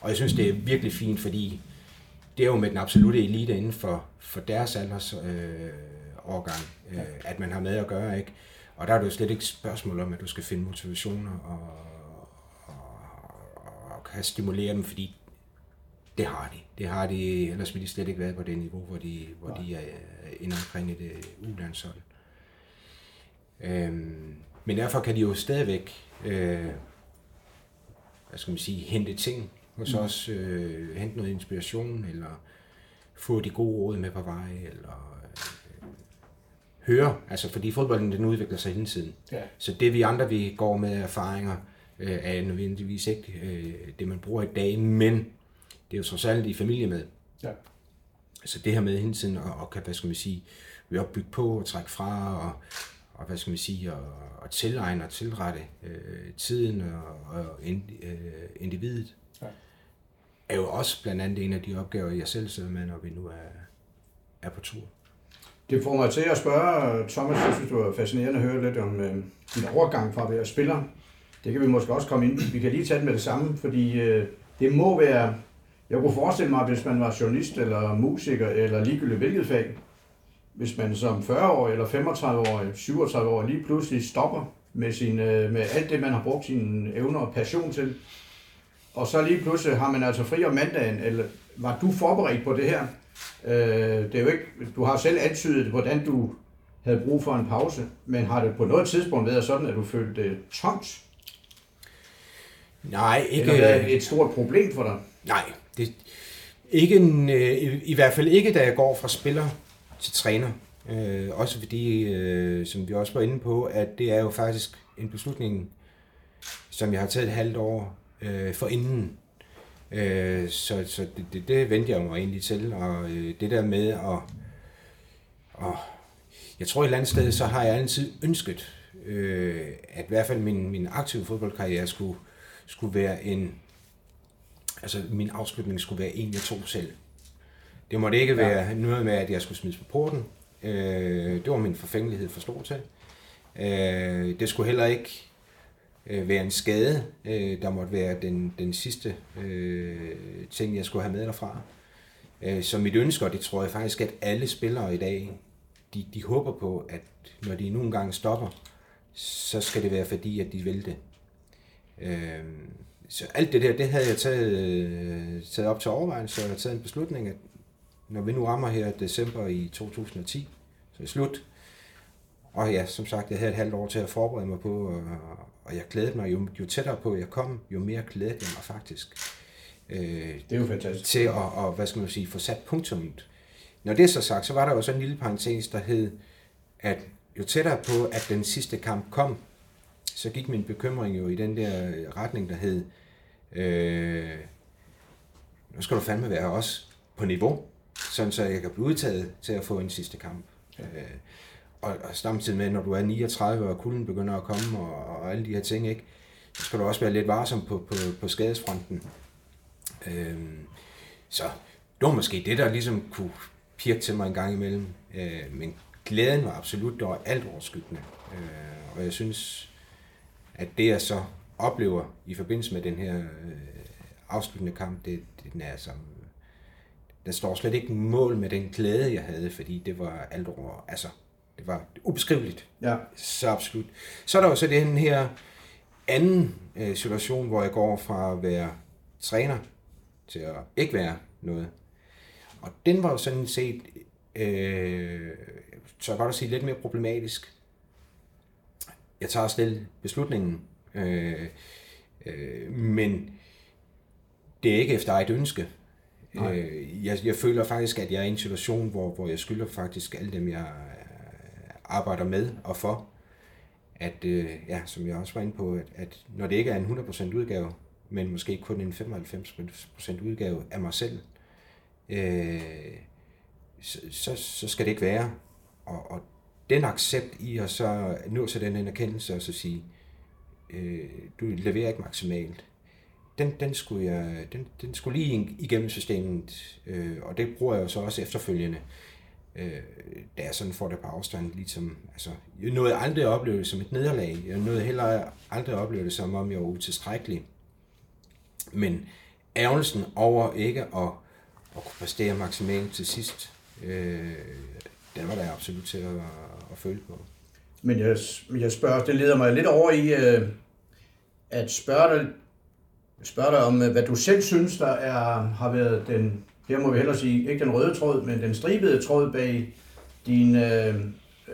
Og jeg synes, det er virkelig fint, fordi det er jo med den absolute elite inden for, for deres alders øh, årgang, øh, at man har med at gøre. ikke. Og der er det jo slet ikke spørgsmål om, at du skal finde motivationer og kan stimulere dem, fordi det har de. Det har de, ellers ville de slet ikke være på det niveau, hvor de, hvor de er inde omkring et uh, ulandshold. Øhm, men derfor kan de jo stadigvæk, øh, hvad skal man sige, hente ting hos mm. os, øh, hente noget inspiration, eller få de gode råd med på vej, eller øh, høre, altså fordi fodbolden den udvikler sig hele tiden. Ja. Så det vi andre, vi går med erfaringer, øh, er nødvendigvis ikke øh, det, man bruger i dag, men det er jo trods alt i familie med. Ja. Så det her med hele tiden at, og kan, hvad skal man sige, vi opbygge på og trække fra og, og hvad skal man sige, og, og tilegne og tilrette øh, tiden og, og ind, øh, individet, ja. er jo også blandt andet en af de opgaver, jeg selv sidder med, når vi nu er, er på tur. Det får mig til at spørge, Thomas, jeg synes, det var fascinerende at høre lidt om øh, din overgang fra at være spiller det kan vi måske også komme ind. Vi kan lige tage det med det samme, fordi øh, det må være... Jeg kunne forestille mig, hvis man var journalist eller musiker eller ligegyldigt hvilket fag, hvis man som 40-årig eller 35-årig, 37-årig lige pludselig stopper med, sin, øh, med alt det, man har brugt sine evner og passion til, og så lige pludselig har man altså fri om mandagen, eller var du forberedt på det her? Øh, det er jo ikke, du har selv antydet, hvordan du havde brug for en pause, men har det på noget tidspunkt været sådan, at du følte det tomt? Nej, ikke... Eller været et stort problem for dig? Nej, det, ikke en, øh, i hvert fald ikke, da jeg går fra spiller til træner. Øh, også fordi, øh, som vi også var inde på, at det er jo faktisk en beslutning, som jeg har taget et halvt år øh, for inden. Øh, så så det, det, det vendte jeg mig egentlig til, og øh, det der med at... Og, jeg tror et eller andet sted, så har jeg altid ønsket, øh, at i hvert fald min, min aktive fodboldkarriere skulle skulle være en, altså min afslutning skulle være en, jeg tog selv. Det måtte ikke være ja. noget med, at jeg skulle smides på porten. Øh, det var min forfængelighed for stor til. Øh, det skulle heller ikke øh, være en skade, øh, der måtte være den, den sidste øh, ting, jeg skulle have med derfra. Øh, så mit ønske, og det tror jeg faktisk, at alle spillere i dag, de, de håber på, at når de nogle gange stopper, så skal det være fordi, at de vil det. Øh, så alt det der, det havde jeg taget, øh, taget op til overvejelse, og jeg taget en beslutning, at når vi nu rammer her december i 2010, så er det slut. Og ja, som sagt, jeg havde et halvt år til at forberede mig på, og jeg glædede mig, jo, jo tættere på jeg kom, jo mere glædede jeg mig faktisk. Øh, det er jo fantastisk. Til at, og, hvad skal man sige, få sat punktummet. Når det er så sagt, så var der jo så en lille parentes, der hed, at jo tættere på, at den sidste kamp kom, så gik min bekymring jo i den der retning, der hed, øh, nu skal du fandme være også på niveau, sådan så jeg kan blive udtaget til at få en sidste kamp. Ja. Øh, og, og samtidig med, når du er 39, og kulden begynder at komme, og, og alle de her ting, ikke, så skal du også være lidt varsom på, på, på skadesfronten. Øhm, så det var måske det, der ligesom kunne pirke til mig en gang imellem. Øh, men glæden var absolut der alt overskyggende. Øh, og jeg synes, at det jeg så oplever i forbindelse med den her øh, afsluttende kamp, det, det den er som den står slet ikke mål med den glæde, jeg havde, fordi det var alt over, altså, det var ubeskriveligt. Ja. Så absolut. Så er der jo så den her anden øh, situation, hvor jeg går fra at være træner til at ikke være noget. Og den var jo sådan set, øh, så jeg godt at sige, lidt mere problematisk. Jeg tager stille beslutningen, øh, øh, men det er ikke efter et ønske. Øh, jeg, jeg føler faktisk, at jeg er i en situation, hvor, hvor jeg skylder faktisk alle dem, jeg arbejder med og for, at, øh, ja, som jeg også var inde på, at, at når det ikke er en 100% udgave, men måske kun en 95% udgave af mig selv, øh, så, så, så skal det ikke være. Og, og den accept i at så nå til den erkendelse og så sige, øh, du leverer ikke maksimalt. Den, den, skulle jeg, den, den skulle lige igennem systemet, øh, og det bruger jeg jo så også efterfølgende. Øh, da jeg sådan får det på afstand, ligesom, altså, jeg nåede aldrig at opleve det som et nederlag. Jeg nåede heller aldrig at opleve det som om jeg var utilstrækkelig. Men ærgelsen over ikke at, at kunne præstere maksimalt til sidst, øh, den var der absolut til at, at føle på. Men jeg, jeg spørger, det leder mig lidt over i, øh, at spørge dig, spørge dig om, øh, hvad du selv synes, der er, har været den, her må vi hellere sige, ikke den røde tråd, men den stribede tråd bag din øh,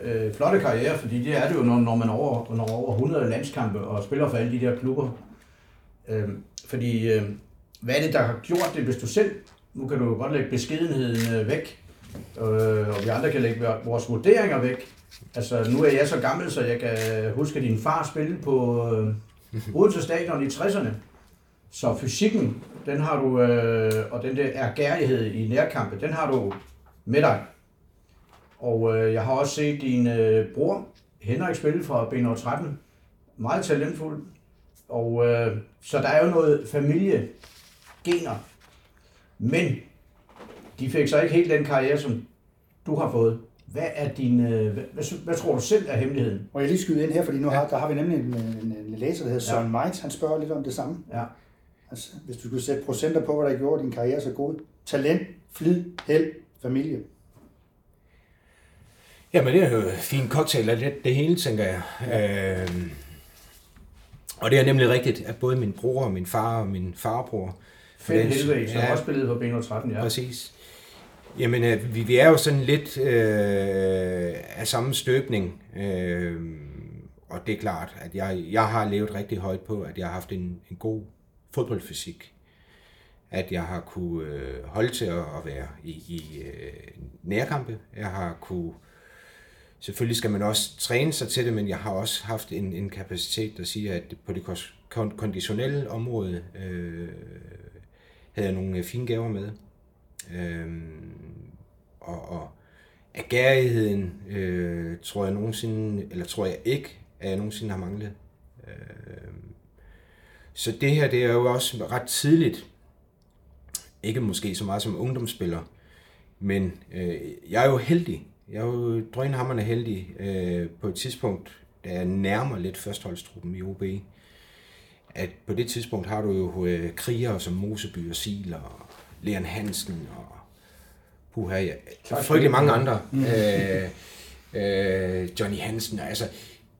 øh, flotte karriere, fordi det er det jo, når, når man over, når over 100 landskampe og spiller for alle de der klubber. Øh, fordi, øh, hvad er det, der har gjort det, hvis du selv, nu kan du godt lægge beskedenheden øh, væk, øh, og vi andre kan lægge vores vurderinger væk. Altså, nu er jeg så gammel, så jeg kan huske, at din far spillede på øh, Odense Stadion i 60'erne. Så fysikken, den har du, øh, og den der ergærighed i nærkampe, den har du med dig. Og øh, jeg har også set din øh, bror, Henrik, spille fra B13. Meget talentfuld. Og øh, så der er jo noget familiegener. Men de fik så ikke helt den karriere, som du har fået. Hvad er din, øh, hvad, hvad, hvad tror du selv er hemmeligheden? Og jeg lige skyde ind her, fordi nu har, der har vi nemlig en, en, en læser, der hedder Søren ja. Meitz, han spørger lidt om det samme. Ja. Altså, hvis du skulle sætte procenter på, hvad der gjorde din karriere så god. Talent, flid, held, familie. Jamen, det er jo en fin cocktail af det, det hele, tænker jeg. Ja. Øh, og det er nemlig rigtigt, at både min bror og min far og min farbror... Fem Helveg, som ja, også spillede på B13, ja. Præcis. Jamen, øh, vi, vi er jo sådan lidt øh, af samme støbning. Øh, og det er klart, at jeg, jeg har levet rigtig højt på, at jeg har haft en, en god fodboldfysik. At jeg har kunne øh, holde til at, at være i, i øh, nærkampe. Jeg har kunne... Selvfølgelig skal man også træne sig til det, men jeg har også haft en, en kapacitet, der siger, at på det konditionelle område øh, havde jeg nogle øh, fine gaver med. Øh, og, og agerigheden øh, tror jeg nogensinde, eller tror jeg ikke, at jeg nogensinde har manglet. Øh, så det her, det er jo også ret tidligt, ikke måske så meget som ungdomsspiller, Men øh, jeg er jo heldig. Jeg er jo drønhammerne heldig øh, på et tidspunkt, da jeg nærmer lidt førsteholdstruppen i OB. At på det tidspunkt har du jo øh, krigere som Moseby og Sil og Leon Hansen og puha, ja, frygtelig mange andre. Mm. Øh, øh, Johnny Hansen. Altså,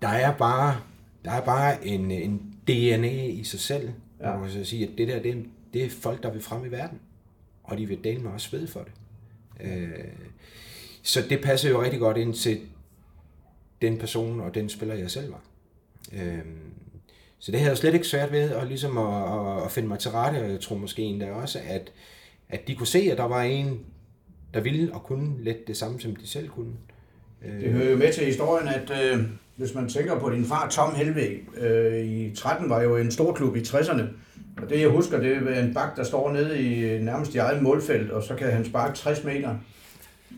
der er bare, der er bare en, en DNA i sig selv. Ja. Man kan sige, at det der, det er, det er folk, der vil frem i verden. Og de vil dele mig også ved for det. Øh, så det passer jo rigtig godt ind til den person og den spiller, jeg selv var. Øh, så det havde jeg slet ikke svært ved at, ligesom at, at finde mig til rette, og jeg tror måske endda også, at, at de kunne se, at der var en, der ville og kunne lidt det samme, som de selv kunne. Det hører jo med til historien, at øh, hvis man tænker på din far Tom Helveg, øh, i 13 var jo en stor klub i 60'erne, og det jeg husker, det er en bak, der står nede i nærmest i eget målfelt, og så kan han sparke 60 meter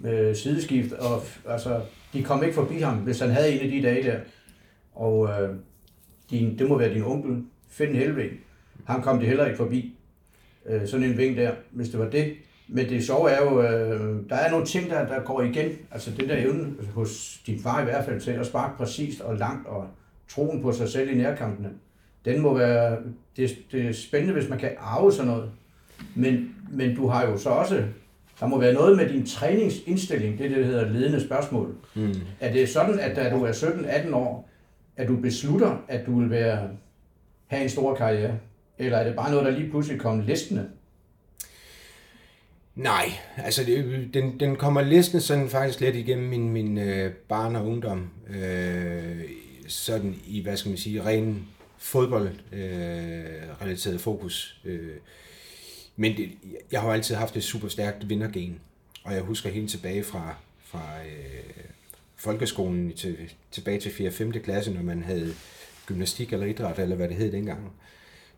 med sideskift, og altså, de kom ikke forbi ham, hvis han havde en af de dage der. Og øh, din, det må være din onkel, Finn Helveg, han kom det heller ikke forbi. Øh, sådan en ving der, hvis det var det. Men det sjove er jo, øh, der er nogle ting, der, der går igen. Altså den der evne hos din far i hvert fald til at sparke præcist og langt og troen på sig selv i nærkampene. Den må være, det, det er spændende, hvis man kan arve sådan noget. Men, men du har jo så også, der må være noget med din træningsindstilling, det er det, der hedder ledende spørgsmål. Mm. Er det sådan, at da du er 17-18 år, at du beslutter, at du vil være, have en stor karriere? Eller er det bare noget, der lige pludselig kommer listende? Nej, altså det, den, den kommer listen sådan faktisk lidt igennem min, min øh, barn og ungdom. Øh, sådan i, hvad skal man sige, ren fodboldrelateret øh, fokus. Øh, men det, jeg har jo altid haft et super stærkt vindergen, og jeg husker helt tilbage fra, fra øh, folkeskolen til, tilbage til 4. og 5. klasse, når man havde gymnastik eller idræt, eller hvad det hed dengang.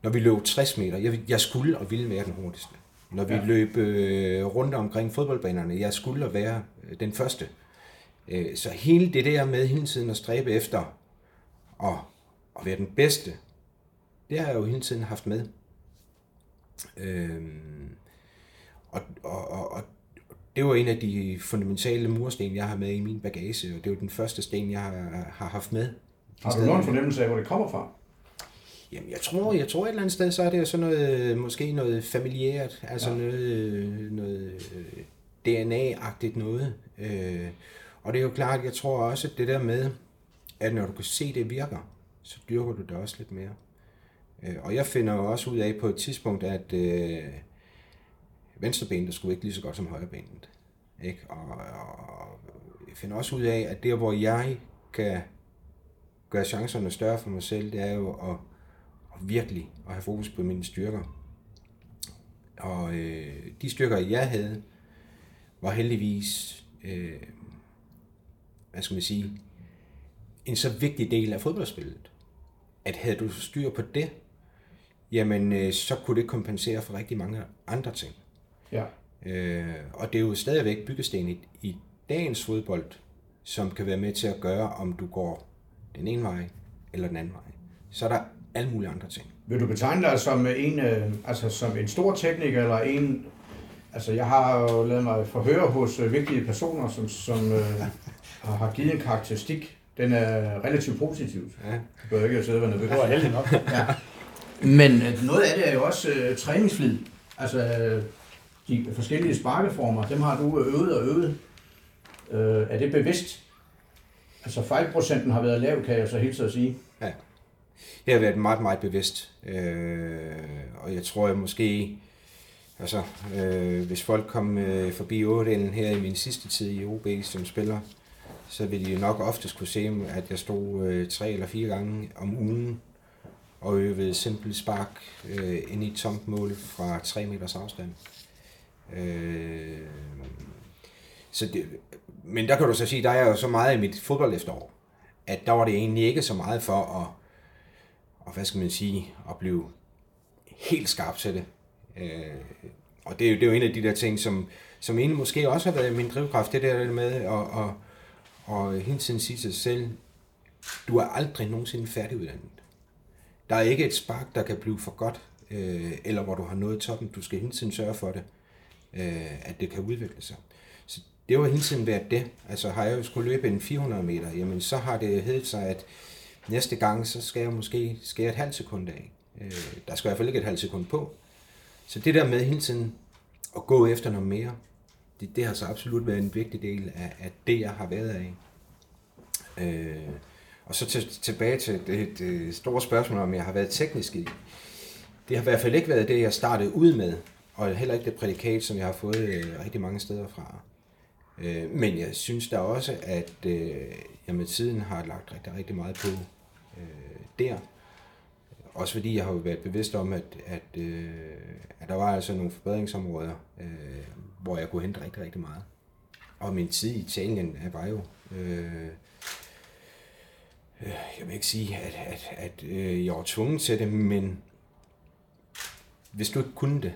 Når vi løb 60 meter, jeg, jeg skulle og ville være den hurtigste. Når vi ja. løb øh, rundt omkring fodboldbanerne, jeg skulle være øh, den første. Øh, så hele det der med hele tiden at stræbe efter at, at være den bedste, det har jeg jo hele tiden haft med. Øh, og, og, og, og det var en af de fundamentale mursten, jeg har med i min bagage, og det var den første sten, jeg har, har haft med. Har du nogen fornemmelse af, hvor det kommer fra? Jamen, jeg tror, jeg tror et eller andet sted, så er det sådan noget, måske noget familiært, altså ja. noget, noget øh, DNA-agtigt noget. Øh, og det er jo klart, jeg tror også, at det der med, at når du kan se, det virker, så dyrker du det også lidt mere. Øh, og jeg finder jo også ud af på et tidspunkt, at øh, venstrebenet skulle ikke lige så godt som højrebenet. Ikke? Og, og jeg finder også ud af, at der, hvor jeg kan gøre chancerne større for mig selv, det er jo at virkelig at have fokus på mine styrker. Og øh, de styrker, jeg havde, var heldigvis, øh, hvad skal man sige, en så vigtig del af fodboldspillet, at havde du styr på det, jamen øh, så kunne det kompensere for rigtig mange andre ting. Ja. Øh, og det er jo stadigvæk byggesten i, i dagens fodbold, som kan være med til at gøre, om du går den ene vej eller den anden vej. Så er der alle mulige andre ting. Vil du betegne dig som en, øh, altså som en stor tekniker, eller en, altså jeg har jo lavet mig forhøre hos øh, vigtige personer, som, som øh, har givet en karakteristik. Den er relativt positiv. Ja. Du bør ikke sidde og være nervøs. Det var heldig nok. ja. Men øh, noget af det er jo også øh, træningsflid. Altså øh, de forskellige sparkeformer, dem har du øvet og øvet. Øh, er det bevidst? Altså fejlprocenten har været lav, kan jeg så helt så sige. Ja. Jeg har været meget, meget bevidst. Øh, og jeg tror, jeg måske... Altså, øh, hvis folk kom øh, forbi Ådalen her i min sidste tid i OB som spiller, så ville de nok oftest kunne se, at jeg stod øh, tre eller fire gange om ugen og øvede simpelt spark øh, ind i et tomt mål fra 3 meters afstand. Øh, så det, men der kan du så sige, der er jo så meget i mit fodbold efterår, at der var det egentlig ikke så meget for at og hvad skal man sige, at blive helt skarp til det. Øh, og det er, jo, det er jo en af de der ting, som, som egentlig måske også har været min drivkraft, det der med at, at, at, hele tiden sige til sig selv, du er aldrig nogensinde færdiguddannet. Der er ikke et spark, der kan blive for godt, øh, eller hvor du har nået toppen. Du skal hele tiden sørge for det, øh, at det kan udvikle sig. Så det var hele tiden været det. Altså har jeg jo skulle løbe en 400 meter, jamen så har det heddet sig, at næste gang, så skal jeg måske skære et halvt sekund af. Øh, der skal i hvert fald ikke et halvt sekund på. Så det der med hele tiden at gå efter noget mere, det, det har så absolut været en vigtig del af, af det, jeg har været af. Øh, og så til, tilbage til det, det store spørgsmål, om jeg har været teknisk i. Det har i hvert fald ikke været det, jeg startede ud med, og heller ikke det prædikat, som jeg har fået øh, rigtig mange steder fra. Øh, men jeg synes da også, at øh, jeg med tiden har lagt rigtig, rigtig meget på øh, der. Også fordi jeg har været bevidst om, at, at, øh, at der var altså nogle forbedringsområder, øh, hvor jeg kunne hente rigtig, rigtig meget. Og min tid i Italien var jo... Øh, øh, jeg vil ikke sige, at, at, at øh, jeg var tvunget til det, men hvis du ikke kunne det,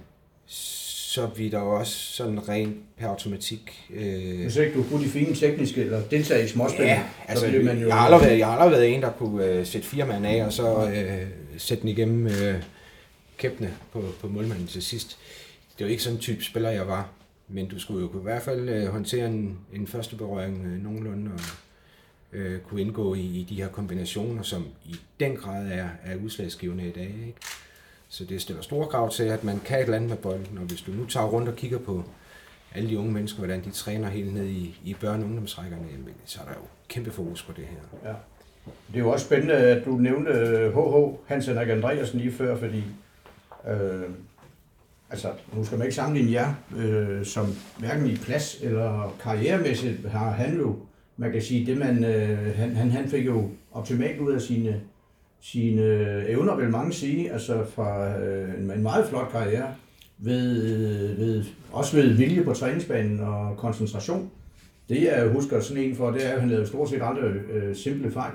så vi der også sådan rent per automatik... Øh... Hvis ikke du kunne de fine tekniske, eller deltage i småspil, ja, altså, så man jo... Jeg har, aldrig været, jeg har aldrig været en, der kunne øh, sætte fire mand af, og så øh, sætte den igennem øh, kæppene på, på målmanden til sidst. Det var ikke sådan en type spiller, jeg var. Men du skulle jo i hvert fald øh, håndtere en, en første berøring øh, nogenlunde, og øh, kunne indgå i, i de her kombinationer, som i den grad er, er udslagsgivende i dag. Ikke? Så det stiller store krav til, at man kan et eller andet med bolden, og hvis du nu tager rundt og kigger på alle de unge mennesker, hvordan de træner helt ned i, i børne- og ungdomsrækkerne, så er der jo kæmpe fokus på det her. Ja. Det er jo også spændende, at du nævnte øh, HH Hans Henrik Andreasen lige før, fordi øh, altså, nu skal man ikke sammenligne jer, øh, som hverken i plads eller karrieremæssigt har han jo, man kan sige, det man, øh, han, han, han fik jo optimalt ud af sine sine evner, vil mange sige, altså fra øh, en meget flot karriere, ved, ved, også ved vilje på træningsbanen og koncentration. Det jeg husker sådan en for, det er, at han lavede stort set aldrig øh, simple fejl.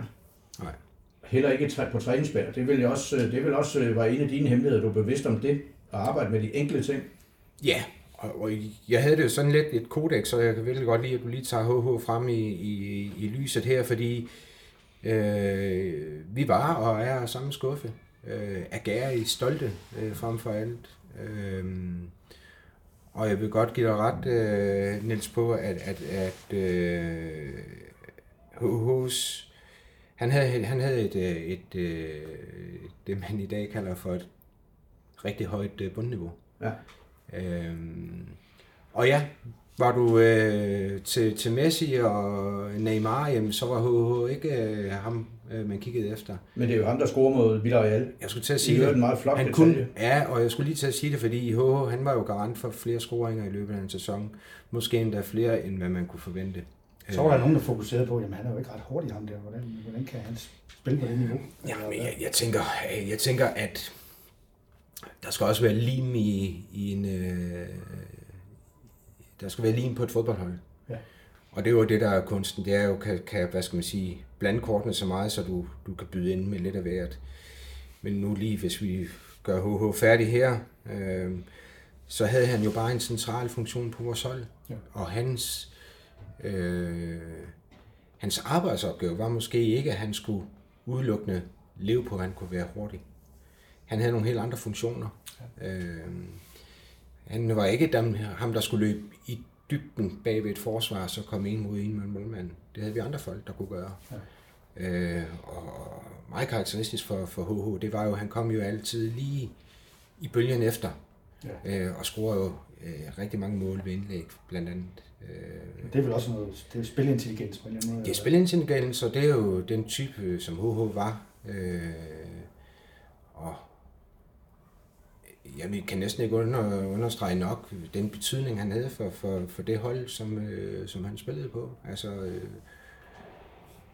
Nej. Heller ikke på træningsbanen. Det vil, jeg også, det vil også øh, være en af dine hemmeligheder, du er bevidst om det, at arbejde med de enkle ting. Ja, og, og jeg havde det jo sådan lidt et kodex, så jeg kan virkelig godt lide, at du lige tager HH frem i, i, i lyset her, fordi Øh, vi var og er samme skuffe. Øh, i stolte øh, frem for alt. Øh, og jeg vil godt give dig ret, øh, Niels, på, at, at, at øh, hos, han havde, han havde et, øh, et, et, øh, det man i dag kalder for et rigtig højt øh, bundniveau. Ja. Øh, og ja, var du øh, til, til Messi og Neymar, jamen, så var HH ikke øh, ham, øh, man kiggede efter. Men det er jo ham, der scorer mod Villarreal. Jeg skulle til at sige det. Det en meget flot han kunne, Ja, og jeg skulle lige til at sige det, fordi HH, han var jo garant for flere scoringer i løbet af en sæson. Måske endda flere, end hvad man kunne forvente. Så var der nogen, der fokuserede på, jamen han er jo ikke ret hurtig ham der. Hvordan, hvordan kan han spille på det niveau? Jamen, jeg, jeg, tænker, jeg tænker, at der skal også være lim i, i en, øh, der skal være lim på et fodboldhold. Ja. Og det er jo det, der er kunsten. Det er jo, kan, kan hvad skal man sige, blande kortene så meget, så du, du kan byde ind med lidt af hvert. Men nu lige, hvis vi gør HH færdig her, øh, så havde han jo bare en central funktion på vores hold. Ja. Og hans, øh, hans arbejdsopgave var måske ikke, at han skulle udelukkende leve på, at han kunne være hurtig. Han havde nogle helt andre funktioner. Ja. Øh, han var ikke dem, ham, der skulle løbe i dybden bag ved et forsvar, så kom en mod en med en målmand. Det havde vi andre folk, der kunne gøre. Ja. Øh, og meget karakteristisk for, for HH, det var jo, at han kom jo altid lige i bølgen efter. Ja. Øh, og scorede jo øh, rigtig mange mål ved indlæg, blandt andet. Øh, det er vel også noget, det er spilintelligens på en eller anden måde? Det er spilintelligens, og det er jo den type, som HH var. Øh, og jeg kan næsten ikke under, understrege nok den betydning, han havde for, for, for det hold, som, øh, som han spillede på. Altså, øh,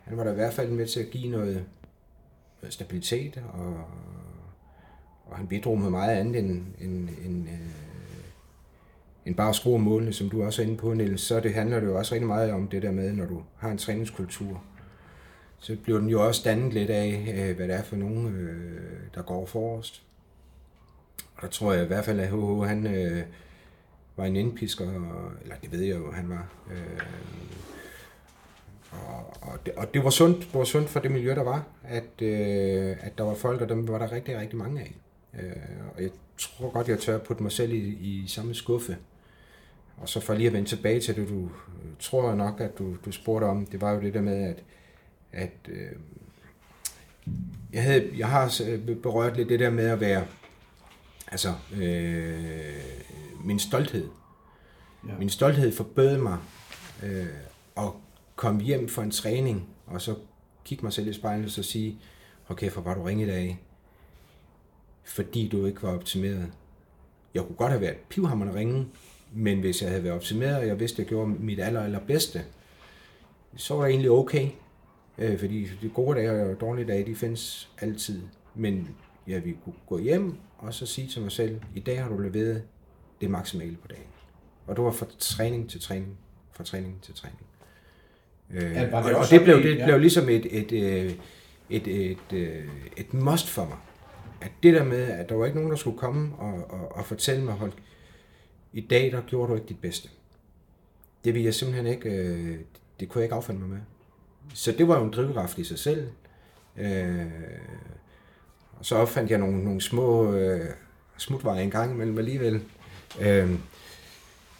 han var da i hvert fald med til at give noget, noget stabilitet, og, og han bidrog med meget andet end, end, end, øh, end bare at skrue målene, som du også er inde på, Niels. Så det handler det jo også rigtig meget om det der med, når du har en træningskultur, så bliver den jo også dannet lidt af, øh, hvad det er for nogen, øh, der går forrest. Og der tror jeg i hvert fald, at HH, han øh, var en indpisker, eller det ved jeg jo, han var. Øh, og, og, det, og det var sundt, det var sundt for det miljø, der var, at, øh, at der var folk, og dem var der rigtig, rigtig mange af. Øh, og jeg tror godt, jeg tør putte mig selv i, i samme skuffe. og så for lige at vende tilbage til det, du øh, tror nok, at du, du spurgte om, det var jo det der med, at, at øh, jeg, havde, jeg har øh, berørt lidt det der med at være, altså, øh, min stolthed. Ja. Min stolthed forbød mig øh, at komme hjem for en træning, og så kigge mig selv i spejlet og så sige, okay, for var du ringet af, fordi du ikke var optimeret. Jeg kunne godt have været pivhammerne ringe, men hvis jeg havde været optimeret, og jeg vidste, at jeg gjorde mit aller, aller bedste, så var det egentlig okay. Øh, fordi de gode dage og dårlige dage, de findes altid. Men jeg ville kunne gå hjem og så sige til mig selv, i dag har du leveret det maksimale på dagen. Og det var fra træning til træning, fra træning til træning. Øh, ja, det og, og det blev, det ja. blev ligesom et, et, et, øh, et, et, et, øh, et must for mig. At det der med, at der var ikke nogen, der skulle komme og, og, og fortælle mig, hold, i dag der gjorde du ikke dit bedste. Det ville jeg simpelthen ikke, øh, det kunne jeg ikke affinde mig med. Så det var jo en drivkraft i sig selv. Øh, og så opfandt jeg nogle, nogle små øh, smutveje en gang imellem alligevel. Øh,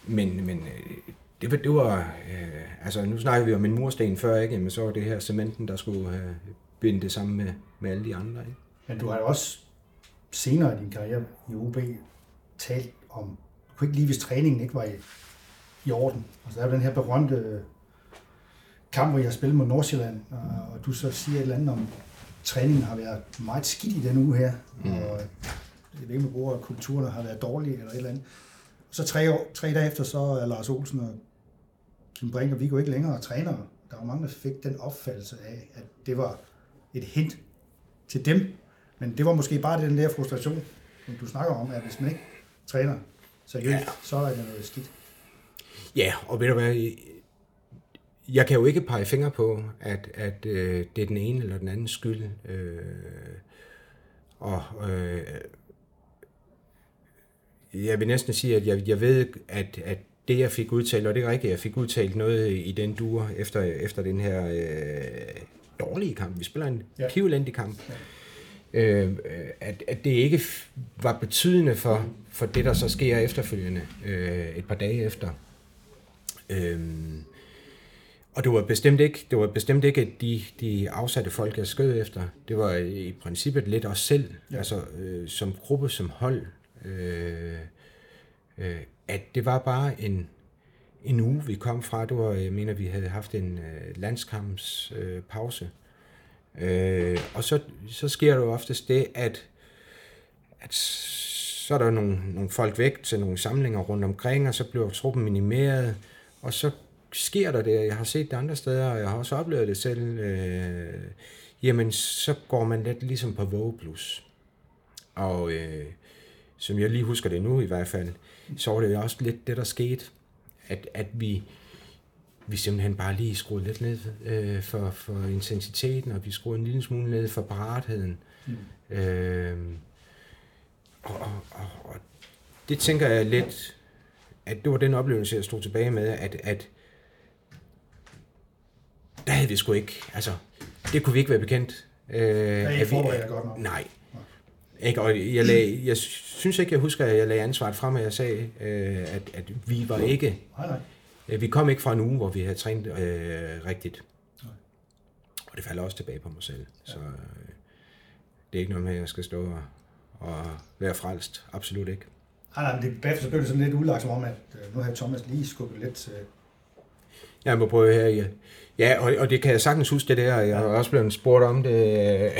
men men øh, det, det var, øh, altså nu snakker vi om en mursten før, ikke? Men så var det her cementen, der skulle øh, binde det sammen med, med alle de andre. Ikke? Men du har jo også senere i din karriere i OB talt om, du kunne ikke lige, hvis træningen ikke var i, i orden. Altså der er jo den her berømte øh, kamp, hvor jeg har spillet mod Nordsjælland, og, og du så siger et eller andet om, træningen har været meget skidt i den uge her, mm. og jeg ved ikke, om bruger, at kulturen har været dårlig eller et eller andet. Så tre, år, tre dage efter, så er Lars Olsen og Kim Brink og Viggo ikke længere trænere. Der var mange, der fik den opfattelse af, at det var et hint til dem. Men det var måske bare den der frustration, som du snakker om, at hvis man ikke træner seriøst, ja. så er det noget skidt. Ja, og ved du hvad, jeg kan jo ikke pege fingre på, at, at øh, det er den ene eller den anden skyld. Øh, og øh, jeg vil næsten sige, at jeg, jeg ved, at, at det jeg fik udtalt, og det er rigtigt, jeg fik udtalt noget i den dur efter, efter den her øh, dårlige kamp. Vi spiller en ja. pivelendig kamp. Ja. Øh, at, at det ikke var betydende for, for det, der så sker efterfølgende, øh, et par dage efter. Øh, og det var bestemt ikke, det var bestemt ikke de, de afsatte folk, jeg skød efter. Det var i princippet lidt os selv, ja. altså øh, som gruppe, som hold. Øh, øh, at det var bare en, en uge, vi kom fra. Det var, jeg mener, vi havde haft en øh, landskampspause. Øh, øh, og så, så sker der jo oftest det, at, at så er der nogle, nogle folk væk til nogle samlinger rundt omkring, og så bliver truppen minimeret, og så sker der det, jeg har set det andre steder, og jeg har også oplevet det selv, øh, jamen så går man lidt ligesom på Vogue Plus. Og øh, som jeg lige husker det nu i hvert fald, så var det også lidt det, der skete, at, at vi, vi simpelthen bare lige skruede lidt ned øh, for, for intensiteten, og vi skruede en lille smule ned for paratheden. Mm. Øh, og, og, og, og det tænker jeg lidt, at det var den oplevelse, jeg stod tilbage med, at, at der havde vi sgu ikke, altså, det kunne vi ikke være bekendt. Øh, er I forberedt godt nok? Nej. Ikke, og jeg, lag, jeg synes ikke, jeg husker, at jeg lagde ansvaret frem, at jeg sagde, øh, at, at vi var ikke... Nej, nej. Øh, vi kom ikke fra en uge, hvor vi havde trænet øh, rigtigt. Nej. Og det falder også tilbage på mig selv. Ja. Så øh, det er ikke noget med, at jeg skal stå og, og være frelst. Absolut ikke. Nej, nej, men det, bagefter blev det sådan lidt udlagt som om, at øh, nu har Thomas lige skubbet lidt... Øh... Jeg må prøve her. Ja, ja og, og det kan jeg sagtens huske det der. Jeg har også blevet spurgt om det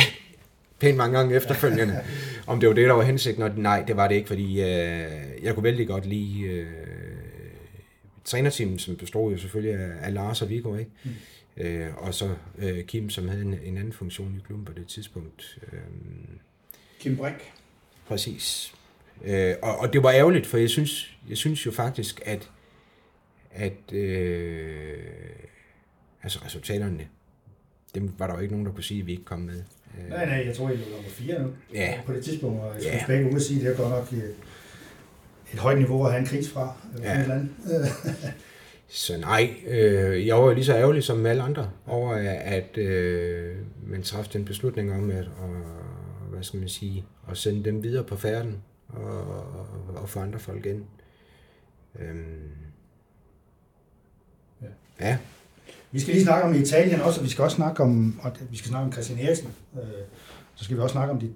pænt mange gange efterfølgende, om det var det, der var hensigten, og nej, det var det ikke, fordi øh, jeg kunne vældig godt lide øh, trænerteamet, som bestod jo selvfølgelig af, af Lars og Viggo, ikke? Mm. Øh, og så øh, Kim, som havde en, en anden funktion i klubben på det tidspunkt. Øh, Kim Brink. Præcis. Øh, og, og det var ærgerligt, for jeg synes, jeg synes jo faktisk, at, at øh, altså resultaterne, dem var der jo ikke nogen, der kunne sige, at vi ikke kom med. Øh, nej, nej, jeg tror, I lå nummer 4 nu. Ja. På det tidspunkt, og jeg skulle ja. begge ude at sige, at det er godt nok et, et højt niveau at have en kris fra. Ja. Eller andet. så nej, øh, jeg var lige så ærgerlig som alle andre over, at øh, man træffede den beslutning om at, og, hvad skal man sige, at sende dem videre på færden og, og få andre folk ind. Øhm, Ja. Vi skal lige snakke om Italien også, og vi skal også snakke om, og vi skal snakke om Christian Eriksen. Øh, Så skal vi også snakke om dit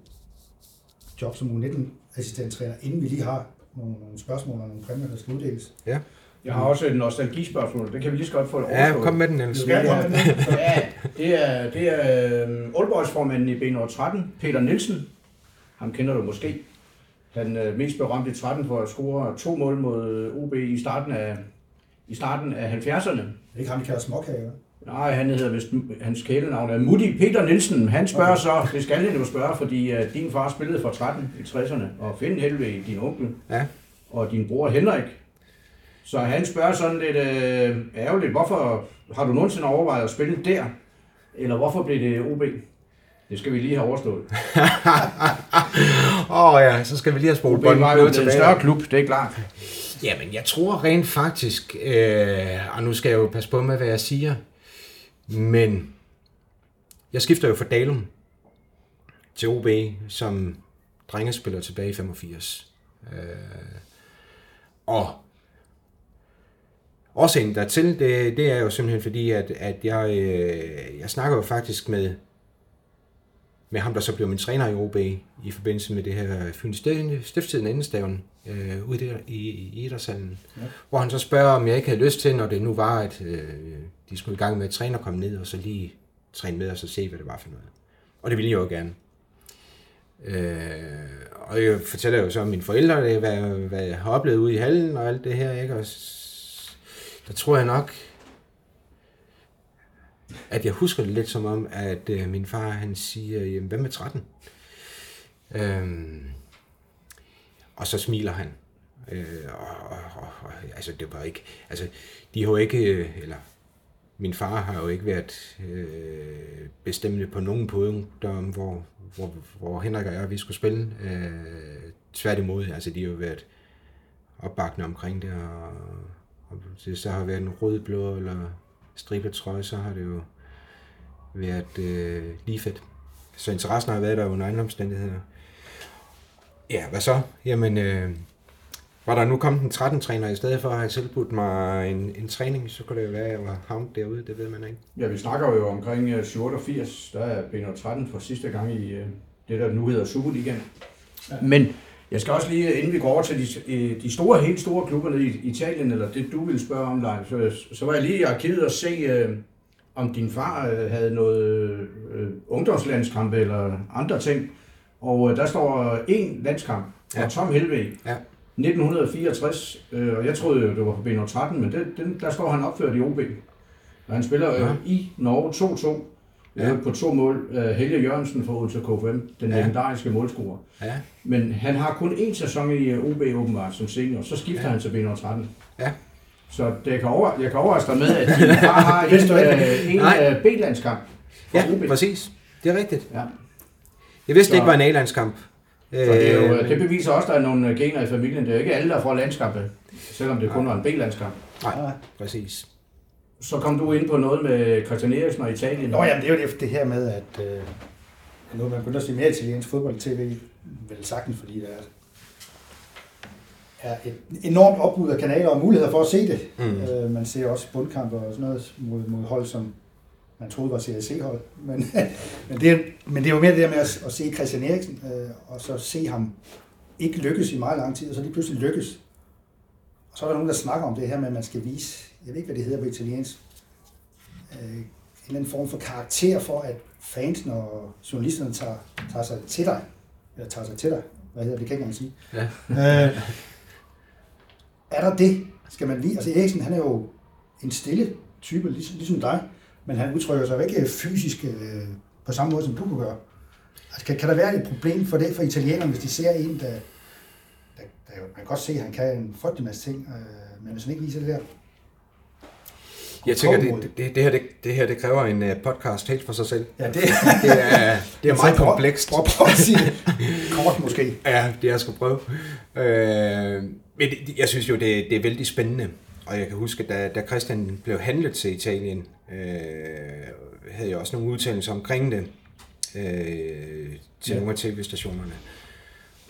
job som U19-assistenttræner, inden vi lige har nogle, nogle spørgsmål og nogle præmier, der skal uddeles. Jeg har også et nostalgispørgsmål. Det kan vi lige så godt få det Ja, kom med den, Niels. Den. Ja, det er, det er øh, Oldboys-formanden i B13, Peter Nielsen. Ham kender du måske. Han er mest berømt i 13 for at score to mål mod OB i starten af, i starten af 70'erne. Det er ikke ham, vi kalder småkage, hva'? Nej, han hedder vist, hans kælenavn er Mutti Peter Nielsen. Han spørger så, det skal han jo spørge, fordi uh, din far spillede for 13 i 60'erne, og Finn Helve, din onkel, Ja. og din bror Henrik. Så han spørger sådan lidt øh, ærgerligt, hvorfor har du nogensinde overvejet at spille der? Eller hvorfor blev det OB? Det skal vi lige have overstået. Åh oh, ja, så skal vi lige have spolet OB var jo bolden tilbage. en større klub, det er klart. Jamen, jeg tror rent faktisk, øh, og nu skal jeg jo passe på med, hvad jeg siger, men jeg skifter jo fra Dalum til OB som drengespiller tilbage i 85. Øh, og årsagen dertil, det, det er jo simpelthen fordi, at, at jeg, øh, jeg snakker jo faktisk med, med ham, der så blev min træner i OB i forbindelse med det her Fyns Stiftstiden Endestaven øh, ude der i, i idrætshallen. Ja. Hvor han så spørger, om jeg ikke havde lyst til, når det nu var, at øh, de skulle i gang med at træne og komme ned, og så lige træne med og så se, hvad det var for noget. Og det ville jeg jo gerne. Øh, og jeg fortæller jo så om mine forældre, det, hvad, hvad jeg har oplevet ude i hallen og alt det her, ikke? Og der tror jeg nok, at jeg husker det lidt som om, at øh, min far han siger, jamen hvad med 13? Øhm, og så smiler han. Øh, og, og, og, og, altså det var ikke, altså de har jo ikke, øh, eller min far har jo ikke været øh, bestemmende på nogen punkter om, hvor, hvor, hvor Henrik og jeg vi skulle spille. Øh, tværtimod, altså de har jo været opbakne omkring det, og, og det så har været en rød, blå eller stribet trøje, så har det jo været øh, lige fedt. Så interessen har været der under andre omstændigheder. Ja, hvad så? Jamen, øh, var der nu kommet en 13-træner i stedet for at have tilbudt mig en, en træning, så kunne det jo være, at jeg var havnet derude, det ved man ikke. Ja, vi snakker jo omkring øh, 87, der er B13 for sidste gang i øh, det, der nu hedder Superligaen. Ja. Men jeg skal også lige, inden vi går over til de, de store, helt store klubber i Italien, eller det du ville spørge om, Leif, så, så var jeg lige i arkivet og se, øh, om din far øh, havde noget øh, ungdomslandskampe eller andre ting. Og øh, der står en landskamp fra Ja. ja. Tom Helveg. Ja. 1964, øh, og jeg troede jo, det var på B13, men det, den, der står han opført i OB. Og han spiller Ja. øh, i Norge 2-2 Ja. på to mål. Øh, Helge Jørgensen for Odense KFM, den Ja. legendariske målscorer. Ja, Men han har kun én sæson i øh, OB åbenbart som senior, så skifter Ja. han til B13. Ja. Så det kan over, jeg kan overraske dig med, at far har du en, øh, en øh, B-landskamp for ja OB. præcis. Det er rigtigt. Ja. Jeg vidste, Så- ikke var en A-landskamp. Så det, er jo, det beviser også, at der er nogle gener i familien. Det er jo ikke alle, der får landskampe, selvom det kun var en B-landskamp. Nej, præcis. Så kom du ind på noget med Christian Eriksen og Italien. Nå, jamen, det er jo det, det her med, at øh, nu man begyndt at se mere italiensk fodbold-tv, vel sagtens, fordi der er, er et enormt opbud af kanaler og muligheder for at se det. Mm. Øh, man ser også bundkampe og sådan noget mod, mod hold, som man troede var CSC-hold. Men, men, det, er, men det er jo mere det der med at, at se Christian Eriksen, øh, og så se ham ikke lykkes i meget lang tid, og så lige pludselig lykkes. Og så er der nogen, der snakker om det her med, at man skal vise, jeg ved ikke, hvad det hedder på italiensk, øh, en eller anden form for karakter for, at fansen og journalisterne tager, tager sig til dig. Eller tager sig til dig. Hvad hedder det, kan jeg ikke sige. Ja. Øh, er der det? Skal man lige... Altså Eriksen, han er jo en stille type, ligesom, ligesom dig, men han udtrykker sig ikke fysisk øh, på samme måde, som du kunne gøre. Altså, kan, kan der være et problem for det for italienerne, hvis de ser en, der... der, der man kan godt se, at han kan en frygtelig masse ting, øh, men hvis han ikke viser det der... Jeg tænker, det, det, det, her, det, det her det kræver en uh, podcast helt for sig selv. Ja, det, Det er, det er meget komplekst. Prøv, prøv at sige kort måske. Ja, det jeg skal prøve. Øh, men jeg synes jo, det, det er vældig spændende. Og jeg kan huske, da, da Christian blev handlet til Italien, øh, havde jeg også nogle udtalelser omkring det øh, til Ja. nogle af tv-stationerne.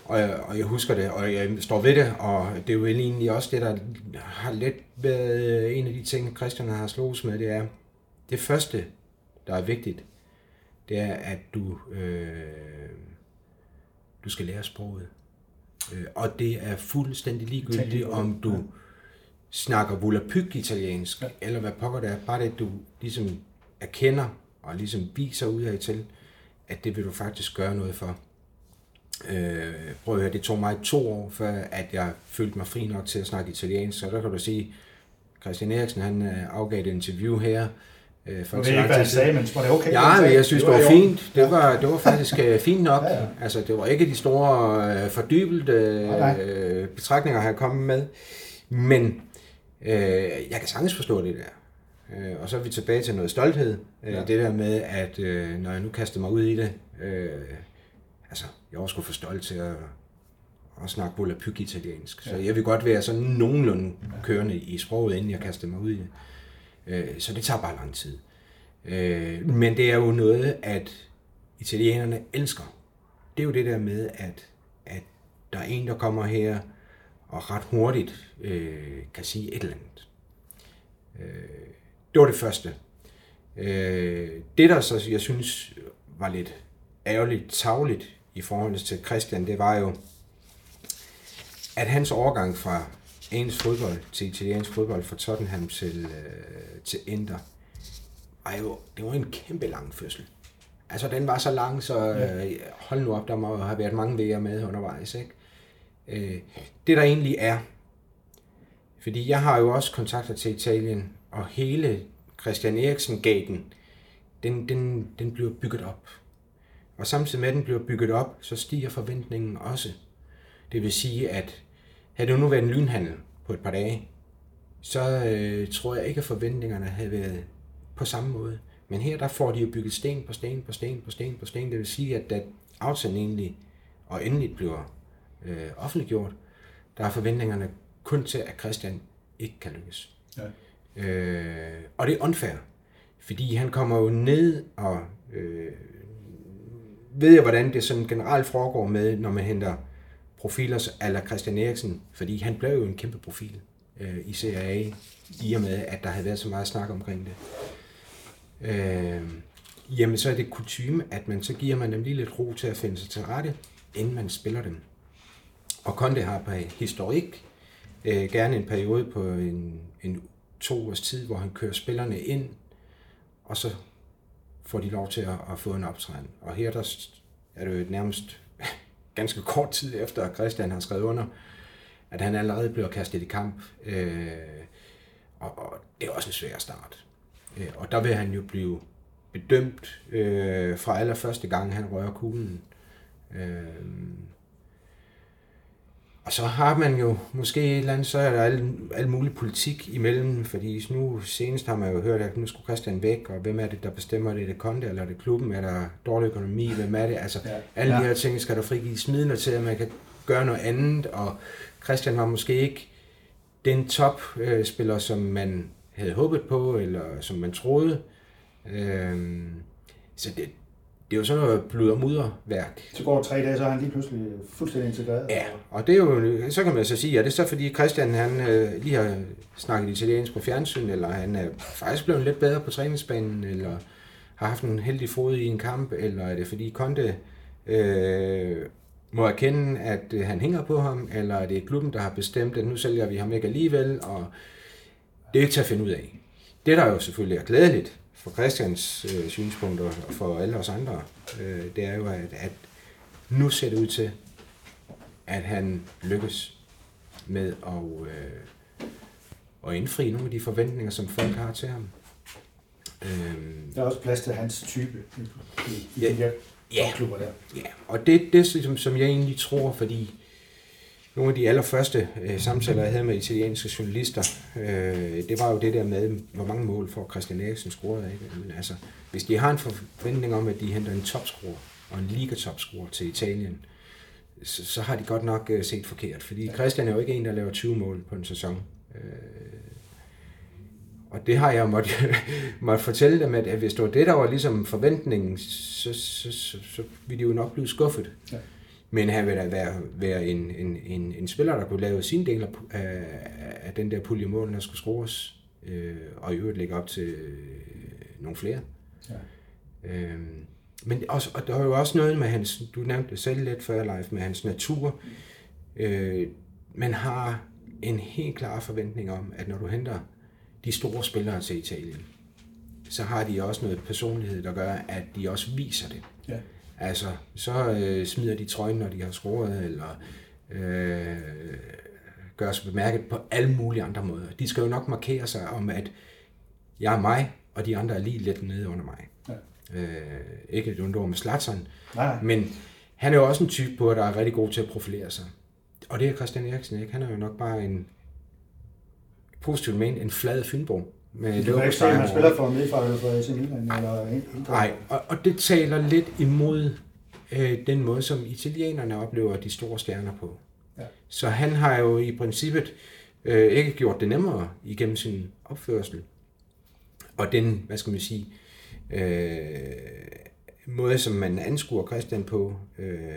Og, jeg- og jeg husker det, og jeg står ved det, og det er jo egentlig også det, der har lidt været en af de ting, Christian har slået med, det er, det første, der er vigtigt, det er, at du, øh, du skal lære sproget. Øh, og det er fuldstændig ligegyldigt, om du ja. snakker volapyk italiensk, ja. eller hvad pokker det er, bare det, du ligesom erkender og ligesom viser ud af til, at det vil du faktisk gøre noget for. Øh, prøv at høre, det tog mig to år, før at jeg følte mig fri nok til at snakke italiensk, så der kan du sige, Christian Eriksen, han øh, afgav et interview her, øh, for Jeg ved ikke, hvad han sagde, men var det okay? Ja, men jeg synes, det var, i fint. orden. Det var, det var faktisk øh, fint nok. Ja, ja. Altså, det var ikke de store øh, Nej, nej. øh, betragtninger, han kom med. Men øh, jeg kan sagtens forstå det der. Øh, og så er vi tilbage til noget stolthed. Øh, Ja. Det der med, at øh, når jeg nu kaster mig ud i det, øh, altså, jeg er også for stolt til at, at snakke volapyk italiensk. Så jeg vil godt være sådan nogenlunde kørende i sproget, inden jeg kaster mig ud i det. Øh, så det tager bare lang tid. Øh, men det er jo noget, at italienerne elsker. Det er jo det der med, at, at der er en, der kommer her og ret hurtigt øh, kan sige et eller andet. Øh, det var det første. Øh, det, der så jeg synes var lidt ærgerligt tavligt i forhold til Christian, det var jo, at hans overgang fra engelsk fodbold til italiensk fodbold fra Tottenham til, øh, til Inter, var jo, det var en kæmpe lang fødsel. Altså, den var så lang, så øh, hold nu op, der må have været mange vejer med undervejs, ikke? Øh, det der egentlig er, fordi jeg har jo også kontakter til Italien, og hele Christian Eriksen-gaten, den, den, den bliver bygget op. Og samtidig med, at den bliver bygget op, så stiger forventningen også. Det vil sige, at havde det nu været en lynhandel på et par dage, så øh, tror jeg ikke, at forventningerne havde været på samme måde. Men her der får de jo bygget sten på sten på sten på sten på sten. Det vil sige, at da aftalen egentlig og endelig bliver øh, offentliggjort, der er forventningerne kun til, at Christian ikke kan lykkes. Ja. Øh, og det er unfair, fordi han kommer jo ned og øh, ved jeg, hvordan det sådan generelt foregår med, når man henter profiler ala Christian Eriksen, fordi han blev jo en kæmpe profil øh, i CIA, i og med, at der havde været så meget snak omkring det. Øh, jamen, så er det kutume, at man så giver man dem lige lidt ro til at finde sig til rette, inden man spiller dem. Og Conte har på historik øh, gerne en periode på en, en to års tid, hvor han kører spillerne ind, og så får de lov til at, at få en optræden. Og her der er det jo nærmest ganske kort tid efter, at Christian har skrevet under, at han allerede bliver kastet i kamp. Øh, og, og det er også en svær start. Øh, og der vil han jo blive bedømt øh, fra allerførste gang, han rører kuglen. Øh, og så har man jo måske et eller andet, så er der al, al mulig politik imellem, fordi nu senest har man jo hørt, at nu skulle Christian væk, og hvem er det, der bestemmer det? Er det Konte, eller er det klubben? Er der dårlig økonomi? Hvem er det? Altså, Ja. alle Ja. de her ting skal der frigives midler til, at man kan gøre noget andet, og Christian var måske ikke den topspiller, som man havde håbet på, eller som man troede. Øhm, så det, det er jo sådan noget blod og mudderværk. Så går der tre dage, så er han lige pludselig fuldstændig integreret. Ja, og det er jo, så kan man så sige, er det så fordi Christian han øh, lige har snakket italiensk på fjernsyn, eller han er faktisk blevet lidt bedre på træningsbanen, eller har haft en heldig fod i en kamp, eller er det fordi Conte øh, må erkende, at øh, han hænger på ham, eller er det klubben, der har bestemt, at nu sælger vi ham ikke alligevel, og det er ikke til at finde ud af. Det, der jo selvfølgelig er glædeligt for Christians øh, synspunkter og for alle os andre, øh, det er jo, at, at nu ser det ud til, at han lykkes med at, øh, at indfri nogle af de forventninger, som folk har til ham. Øhm, Der er også plads til hans type i, i, i Ja. de her Ja. topklubber der. Ja, og det, det er ligesom, som jeg egentlig tror, fordi nogle af de allerførste øh, samtaler, jeg havde med italienske journalister, øh, det var jo det der med, hvor mange mål får Christian Eriksen scoret af. Men altså, hvis de har en forventning om, at de henter en topscorer og en ligatopscorer til Italien, så, så har de godt nok øh, set forkert, fordi Christian er jo ikke en, der laver 20 mål på en sæson. Øh, og det har jeg måtte, måtte fortælle dem, at, at hvis det var det, der var ligesom forventningen, så, så, så, så ville de jo nok blive skuffet. Ja. Men han vil da være, være en, en, en, en spiller, der kunne lave sin del af, af, den der pulje mål, der skulle scores, øh, og i øvrigt lægge op til øh, nogle flere. Ja. Øh, men også, og der er jo også noget med hans, du nævnte det selv lidt før, Leif, med hans natur. Øh, man har en helt klar forventning om, at når du henter de store spillere til Italien, så har de også noget personlighed, der gør, at de også viser det. Ja. Altså, så øh, smider de trøjen, når de har scoret, eller øh, gør sig bemærket på alle mulige andre måder. De skal jo nok markere sig om, at jeg er mig, og de andre er lige lidt nede under mig. Ja. Øh, ikke et undår med Slatsen, men han er jo også en type på, der er rigtig god til at profilere sig. Og det er Christian Eriksen ikke. Han er jo nok bare en positivt ment en flad Fynbo. Med Du kan ikke at man spiller for med fra, fra AC Milan eller. Nej, og, og det taler lidt imod øh, den måde, som italienerne oplever de store stjerner på. Ja. Så han har jo i princippet øh, ikke gjort det nemmere igennem sin opførsel. Og den, hvad skal man sige, øh, måde, som man anskuer Christian på, øh,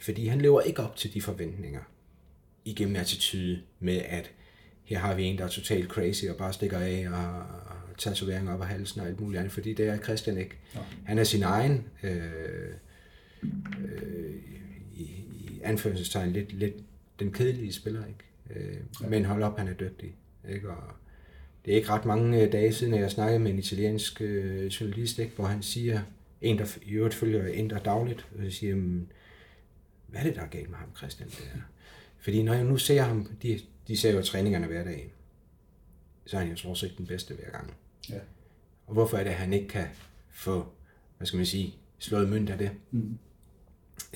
fordi han lever ikke op til de forventninger igennem attitude med, at her har vi en, der er totalt crazy og bare stikker af og, og tatoveringer op af halsen og alt muligt andet, fordi det er Christian ikke. Ja. Han er sin egen, øh, øh, i, i anførselstegn, lidt, lidt den kedelige spiller, ikke? Øh, Ja. Men hold op, han er dygtig. Ikke? Og det er ikke ret mange øh, dage siden, at jeg snakkede med en italiensk øh, journalist, ikke? hvor han siger, en der i øvrigt følger Indre dagligt, og siger, "Men hvad er det, der er galt med ham, Christian? Det er? Fordi når jeg nu ser ham, de, de ser jo træningerne hver dag, så er han jo stort set den bedste hver gang. Ja. Og hvorfor er det, at han ikke kan få, hvad skal man sige, slået mønt af det? Mm.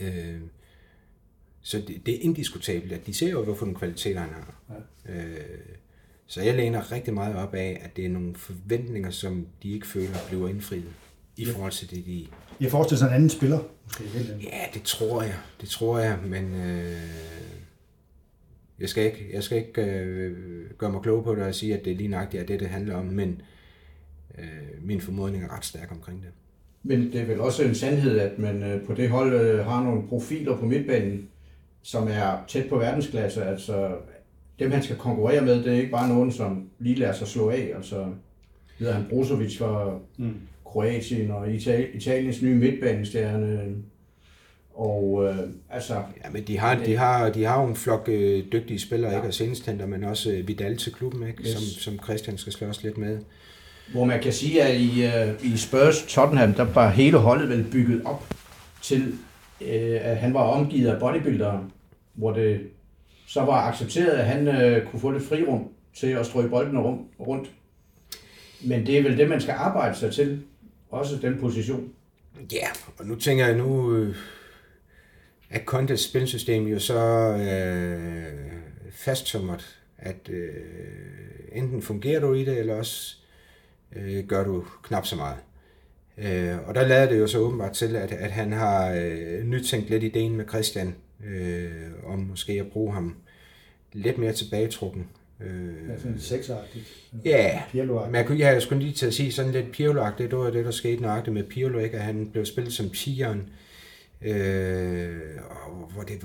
Øh, så det, det er indiskutabelt, at de ser jo, hvorfor nogle kvaliteter han har. Ja. Øh, så jeg læner rigtig meget op af, at det er nogle forventninger, som de ikke føler bliver indfriet i Ja. forhold til det, de... Jeg forestiller sig en anden spiller. Måske. Ja, det tror jeg. Det tror jeg, men øh, jeg skal ikke, jeg skal ikke øh, gøre mig klog på det og sige, at det er lige nøjagtigt er det, det handler om, men øh, min formodning er ret stærk omkring det. Men det er vel også en sandhed, at man øh, på det hold øh, har nogle profiler på midtbanen, som er tæt på verdensklasse. Altså, dem han skal konkurrere med, det er ikke bare nogen, som lige lader sig slå af. Altså, hedder han Brozovic for Mm. Kroatien og Ital- Italiens nye midtbanestjerne. Og øh, altså, Ja, men de har, de har, de har jo en flok øh, dygtige spillere, ja. ikke? Og senest henter man også øh, Vidal til klubben, ikke? Yes. Som, som Christian skal slås lidt med. hvor man kan sige, at i, øh, i Spurs Tottenham, der var hele holdet vel bygget op til, øh, at han var omgivet af bodybuildere, hvor det så var accepteret, at han øh, kunne få lidt frirum til at strøge bolden rum, rundt. Men det er vel det, man skal arbejde sig til, også den position. Ja, og nu tænker jeg nu, øh, at Contes spilsystem jo så øh, fasttømret, at øh, enten fungerer du i det, eller også øh, gør du knap så meget. Øh, og der lader det jo så åbenbart til, at, at han har øh, nytænkt lidt ideen med Christian, øh, om måske at bruge ham lidt mere tilbagetrukken. Øh, Ja, sådan seksagtigt. Ja, jeg, kunne, jeg skulle lige til at sige sådan lidt pirlo det var det, der skete nøjagtigt med Pirlo, ikke? at han blev spillet som tigeren, øh, og hvor det,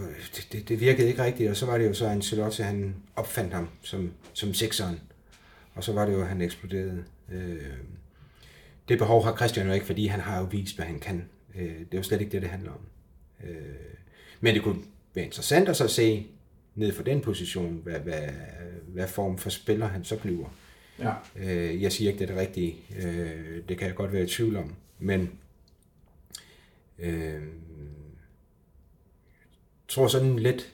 det, det, virkede ikke rigtigt, og så var det jo så Ancelotti, han opfandt ham som, som sekseren, og så var det jo, at han eksploderede. Øh, det behov har Christian jo ikke, fordi han har jo vist, hvad han kan. Øh, det er jo slet ikke det, det handler om. Øh, men det kunne være interessant at så se, ned for den position, hvad, hvad, hvad form for spiller han så bliver. Ja. Øh, jeg siger ikke, det er det rigtige. Øh, det kan jeg godt være i tvivl om. Men øh, tror sådan lidt,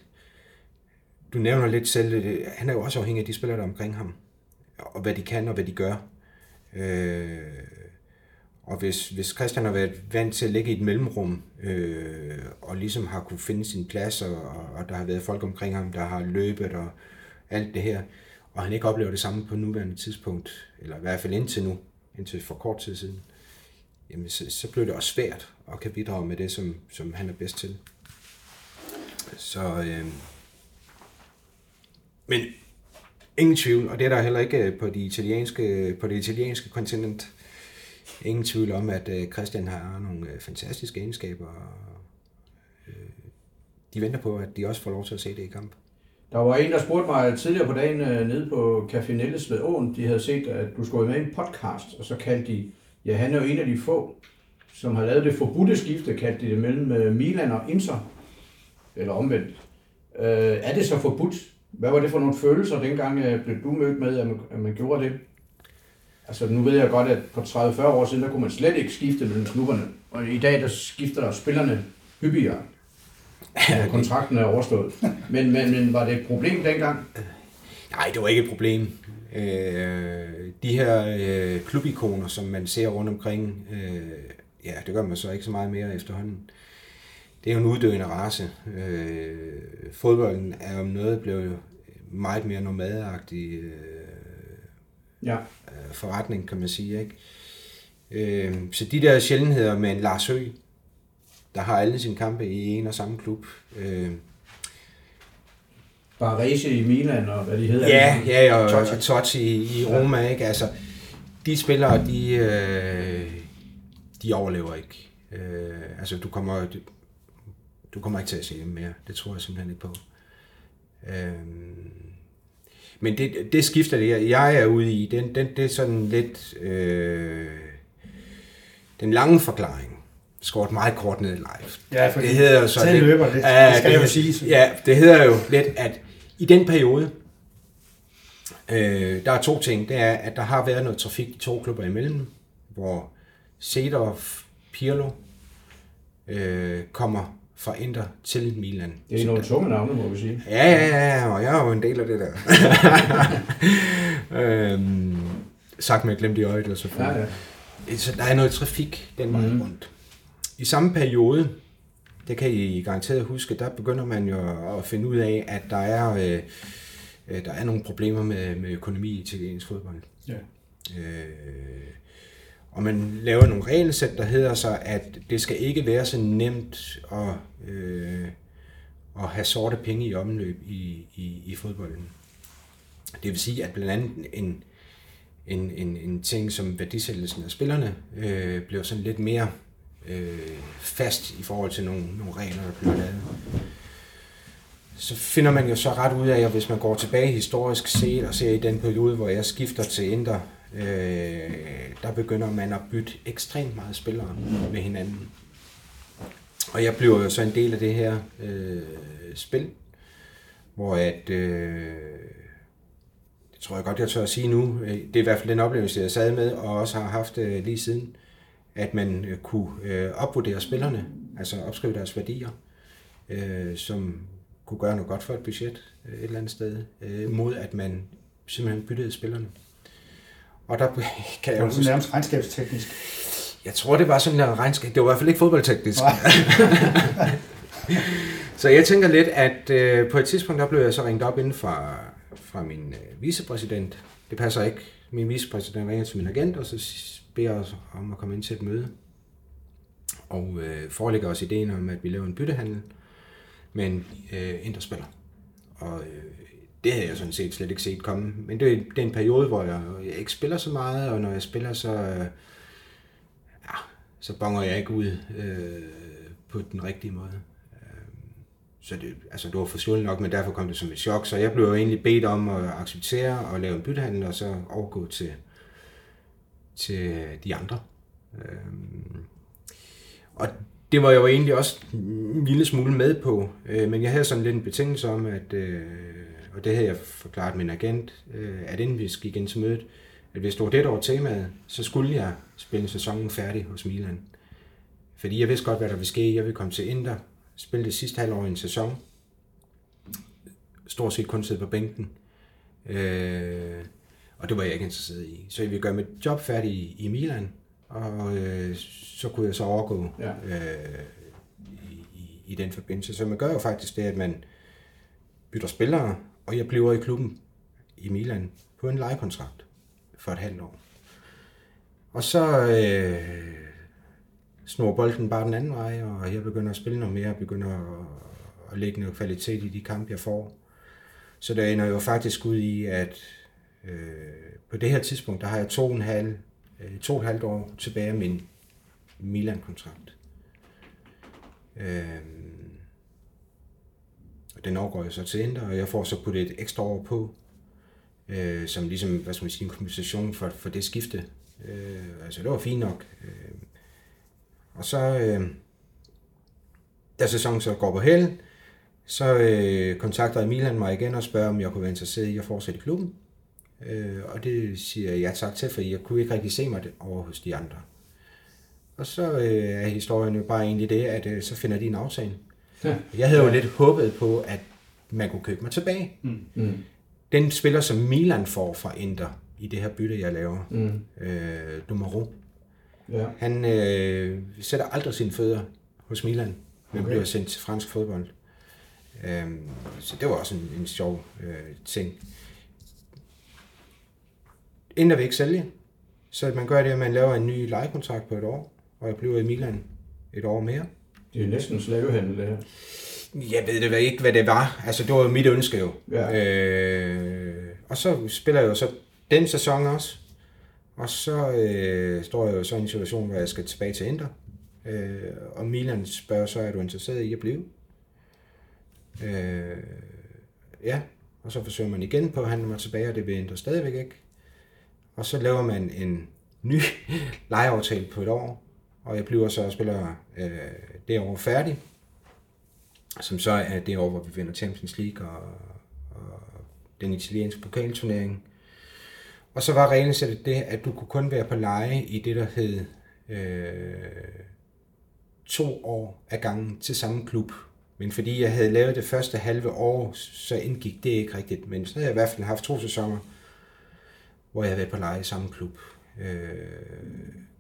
du nævner lidt selv, øh, han er jo også afhængig af de spillere, der er omkring ham. Og hvad de kan, og hvad de gør. Øh, og hvis, hvis Christian har været vant til at ligge i et mellemrum, øh, og ligesom har kunne finde sin plads, og, og der har været folk omkring ham, der har løbet og alt det her, og han ikke oplever det samme på nuværende tidspunkt, eller i hvert fald indtil nu, indtil for kort tid siden, jamen så, så bliver det også svært at kan bidrage med det, som, som han er bedst til. Så, øh, men ingen tvivl, og det er der heller ikke øh, på, de italienske, på det italienske kontinent, ingen tvivl om, at øh, Christian har nogle øh, fantastiske egenskaber. og, Øh, de venter på, at de også får lov til at se det i kamp. Der var en, der spurgte mig tidligere på dagen øh, nede på Café Nelles ved Åen. De havde set, at du skulle med i en podcast, og så kaldte de, ja, han er jo en af de få, som har lavet det forbudte skifte, kaldte de det mellem Milan og Inter. Eller omvendt. Øh, er det så forbudt? Hvad var det for nogle følelser, dengang øh, blev du mødt med, at man, at man gjorde det? Altså, nu ved jeg godt, at på 30-40 år siden, der kunne man slet ikke skifte mellem klubberne. Og i dag, der skifter der spillerne hyppigere. Ja, kontrakten er overstået. Men, men, men var det et problem dengang? Nej, det var ikke et problem. Øh, de her øh, klubikoner, som man ser rundt omkring, øh, ja, det gør man så ikke så meget mere efterhånden. Det er jo en uddøende race. Øh, fodbolden er om noget blevet meget mere nomadagtig øh, Ja. øh, forretning, kan man sige. Ikke? Øh, så de der sjældenheder med en Lars Høgh, der har alle sine kampe i en og samme klub. Øh, Barrese i Milan og hvad de hedder. ja, ja, og Totti. Totti, Totti i, i Roma, ikke? Altså, de spillere, de, øh, de overlever ikke. Øh, altså, du kommer, du, kommer ikke til at se dem mere. Det tror jeg simpelthen ikke på. Øh, men det, det skifter det, jeg- er ude i, den, den, det er sådan lidt øh, den lange forklaring. Skåret meget kort ned live. Ja, fordi det hedder jo så lidt, løber, det- det Ja, skal jo hed- siges. Ja, det hedder jo lidt, at i den periode, øh, der er to ting. Det er, at der har været noget trafik de to klubber imellem, hvor Sedorf, Pirlo øh, kommer fra Inter til Milan. Det er nogle tunge navne, må vi sige. Ja, ja, ja, og jeg er jo en del af det der. øhm, sagt med glemt i øjet, og Ja, selvfølgelig. ja. Så der er noget trafik den vej Mhm. rundt. I samme periode, det kan I garanteret huske, der begynder man jo at finde ud af, at der er, øh, øh, der er nogle problemer med, med økonomi i italiensk fodbold. Ja. Øh, og man laver nogle regelsæt, der hedder så, at det skal ikke være så nemt at, øh, at have sorte penge i omløb i, i, i fodbolden. Det vil sige, at blandt andet en, en, en, en ting som værdisættelsen af spillerne øh, bliver sådan lidt mere øh, fast i forhold til nogle, nogle regler, der bliver lavet. Så finder man jo så ret ud af, at hvis man går tilbage historisk set og ser i den periode, hvor jeg skifter til Inter, øh, der begynder man at bytte ekstremt meget spillere med hinanden. Og jeg bliver jo så en del af det her øh, spil, hvor at, øh, det tror jeg godt, jeg tør at sige nu, øh, det er i hvert fald den oplevelse, jeg sad med, og også har haft øh, lige siden, at man øh, kunne øh, opvurdere spillerne, altså opskrive deres værdier, øh, som kunne gøre noget godt for et budget øh, et eller andet sted, øh, mod at man simpelthen byttede spillerne. Og der kan jeg jo huske, nærmest regnskabsteknisk. jeg tror, det var sådan en regnskab. Det var i hvert fald ikke fodboldteknisk. Så jeg tænker lidt, at øh, på et tidspunkt, der blev jeg så ringet op inden fra, fra min øh, vicepræsident. Det passer ikke. Min vicepræsident ringer til min agent, og så beder os om at komme ind til et møde. Og øh, forelægger os ideen om, at vi laver en byttehandel med en øh, interspiller. Og øh, det havde jeg sådan set slet ikke set komme. Men det, er- det er en periode, hvor jeg, jeg ikke spiller så meget, og når jeg spiller, så, øh, ja, så bonger jeg ikke ud øh, på den rigtige måde. Øhm, så det, altså, det var forsvundet nok, men derfor kom det som et chok. Så jeg blev jo egentlig bedt om at acceptere og lave en byttehandel, og så overgå til, til de andre. Øhm, og det var jeg jo egentlig også en lille smule med på, øh, men jeg havde sådan lidt en betingelse om, at, øh, og det havde jeg forklaret min agent, øh, at inden vi gik ind til mødet, at hvis det var det, der var temaet, så skulle jeg spille sæsonen færdig hos Milan. Fordi jeg vidste godt, hvad der ville ske. Jeg ville komme til Inter, spille det sidste halvår i en sæson. Stort set kun sidde på bænken. Øh, og det var jeg ikke interesseret i. Så jeg ville gøre mit job færdig i, i Milan, og øh, så kunne jeg så overgå Ja. øh, i, i, i den forbindelse. Så man gør jo faktisk det, at man bytter spillere, og jeg bliver i klubben i Milan på en lejekontrakt for et halvt år. Og så øh, snor bolden bare den anden vej, og jeg begynder at spille noget mere, og begynder at, at lægge noget kvalitet i de kampe, jeg får. Så der ender jo faktisk ud i, at øh, på det her tidspunkt, der har jeg to og en halv, øh, to og et halvt år tilbage af min Milan-kontrakt. Øh, den overgår jeg så til Indre, og jeg får så puttet et ekstra år på, øh, som ligesom, hvad skal man sige, en kompensation for, for det skifte. Øh, altså, det var fint nok. Øh, og så, øh, da sæsonen så går på held, så øh, kontakter Milan mig igen og spørger, om jeg kunne være interesseret i at fortsætte i klubben. Øh, og det siger jeg ja tak til, for jeg kunne ikke rigtig se mig over hos de andre. Og så øh, er historien jo bare egentlig det, at øh, så finder de en aftale. Ja. Jeg havde jo lidt håbet på, at man kunne købe mig tilbage. Mm. Mm. Den spiller, som Milan får fra Inter i det her bytte, jeg laver, mm. øh, Dumaro, ja. han øh, sætter aldrig sine fødder hos Milan, men okay. bliver sendt til fransk fodbold. Øh, så det var også en, en sjov øh, ting. Inter vil ikke sælge, så man gør det, at man laver en ny lejekontrakt på et år, og jeg bliver i Milan et år mere. Det er næsten slavehandel, det her. Jeg ved det ikke, hvad det var. Altså, det var jo mit ønske jo. Ja. Øh, og så spiller jeg jo så den sæson også. Og så øh, står jeg jo så i en situation, hvor jeg skal tilbage til Inter. Øh, og Milan spørger så, er du interesseret i at blive? Øh, ja, og så forsøger man igen på at handle mig tilbage, og det vil Inter stadigvæk ikke. Og så laver man en ny lejeaftale på et år, og jeg bliver så og spiller øh, det år færdig, som så er det år, hvor vi vinder Champions League og, og den italienske pokalturnering. Og så var regelsættet det, at du kunne kun være på leje i det, der hed øh, to år af gangen til samme klub. Men fordi jeg havde lavet det første halve år, så indgik det ikke rigtigt. Men så havde jeg i hvert fald haft to sæsoner, hvor jeg havde været på leje i samme klub. Øh,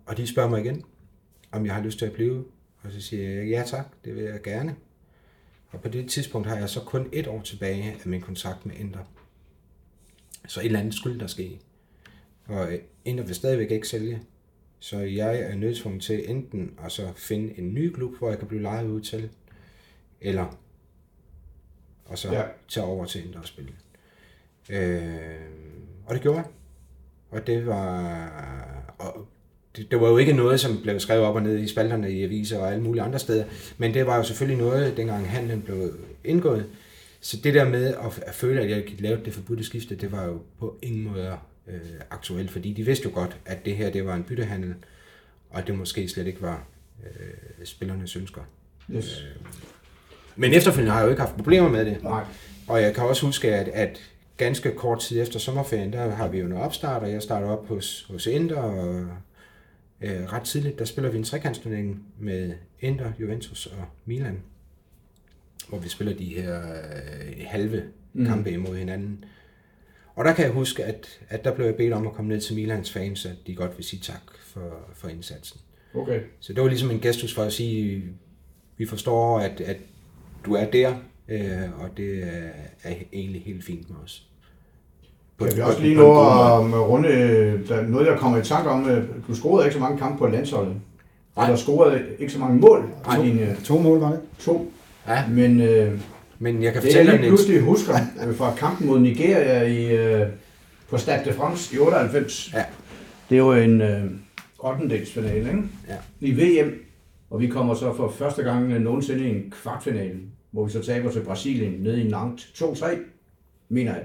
og de spørger mig igen, om jeg har lyst til at blive. Og så siger jeg, ja tak, det vil jeg gerne. Og på det tidspunkt har jeg så kun et år tilbage af min kontrakt med Inter. Så et eller andet skulle der ske. Og Inter vil stadigvæk ikke sælge. Så jeg er nødt til enten at så finde en ny klub, hvor jeg kan blive lejet ud til, eller og så ja. tage over til Inter og spille. Øh, og det gjorde jeg. Og det var... Og det, det var jo ikke noget, som blev skrevet op og ned i spalterne i aviser og alle mulige andre steder, men det var jo selvfølgelig noget, dengang handlen blev indgået. Så det der med at, at føle, at jeg lavede det forbudte skifte, det var jo på ingen måde øh, aktuelt, fordi de vidste jo godt, at det her det var en byttehandel, og det måske slet ikke var øh, spillernes ønsker. Yes. Øh, men efterfølgende har jeg jo ikke haft problemer med det. Nej. Og jeg kan også huske, at, at ganske kort tid efter sommerferien, der har vi jo noget opstart, og jeg starter op hos, hos Inter, og øh, ret tidligt, der spiller vi en trekantsturnering med Inter, Juventus og Milan, hvor vi spiller de her øh, halve mm. kampe imod hinanden. Og der kan jeg huske, at, at der blev jeg bedt om at komme ned til Milans fans, at de godt vil sige tak for, for indsatsen. Okay. Så det var ligesom en gestus for at sige, vi forstår, at, at du er der, øh, og det er, er egentlig helt fint med os. Kan vi også lige nå at runde der, noget, der kommer i tanke om, øh, du scorede ikke så mange kampe på landsholdet. Nej. Eller scorede ikke så mange mål. Nej, to, din, øh, to mål var det. To. Ja. Men, øh, Men jeg kan fortælle det, jeg lige pludselig husker øh, fra kampen mod Nigeria i, øh, på Stade de France i 98. Ja. Det var en øh, 8. finale, ikke? Ja. I VM. Og vi kommer så for første gang nogensinde i en kvartfinale, hvor vi så taber til Brasilien nede i Nantes 2-3, mener jeg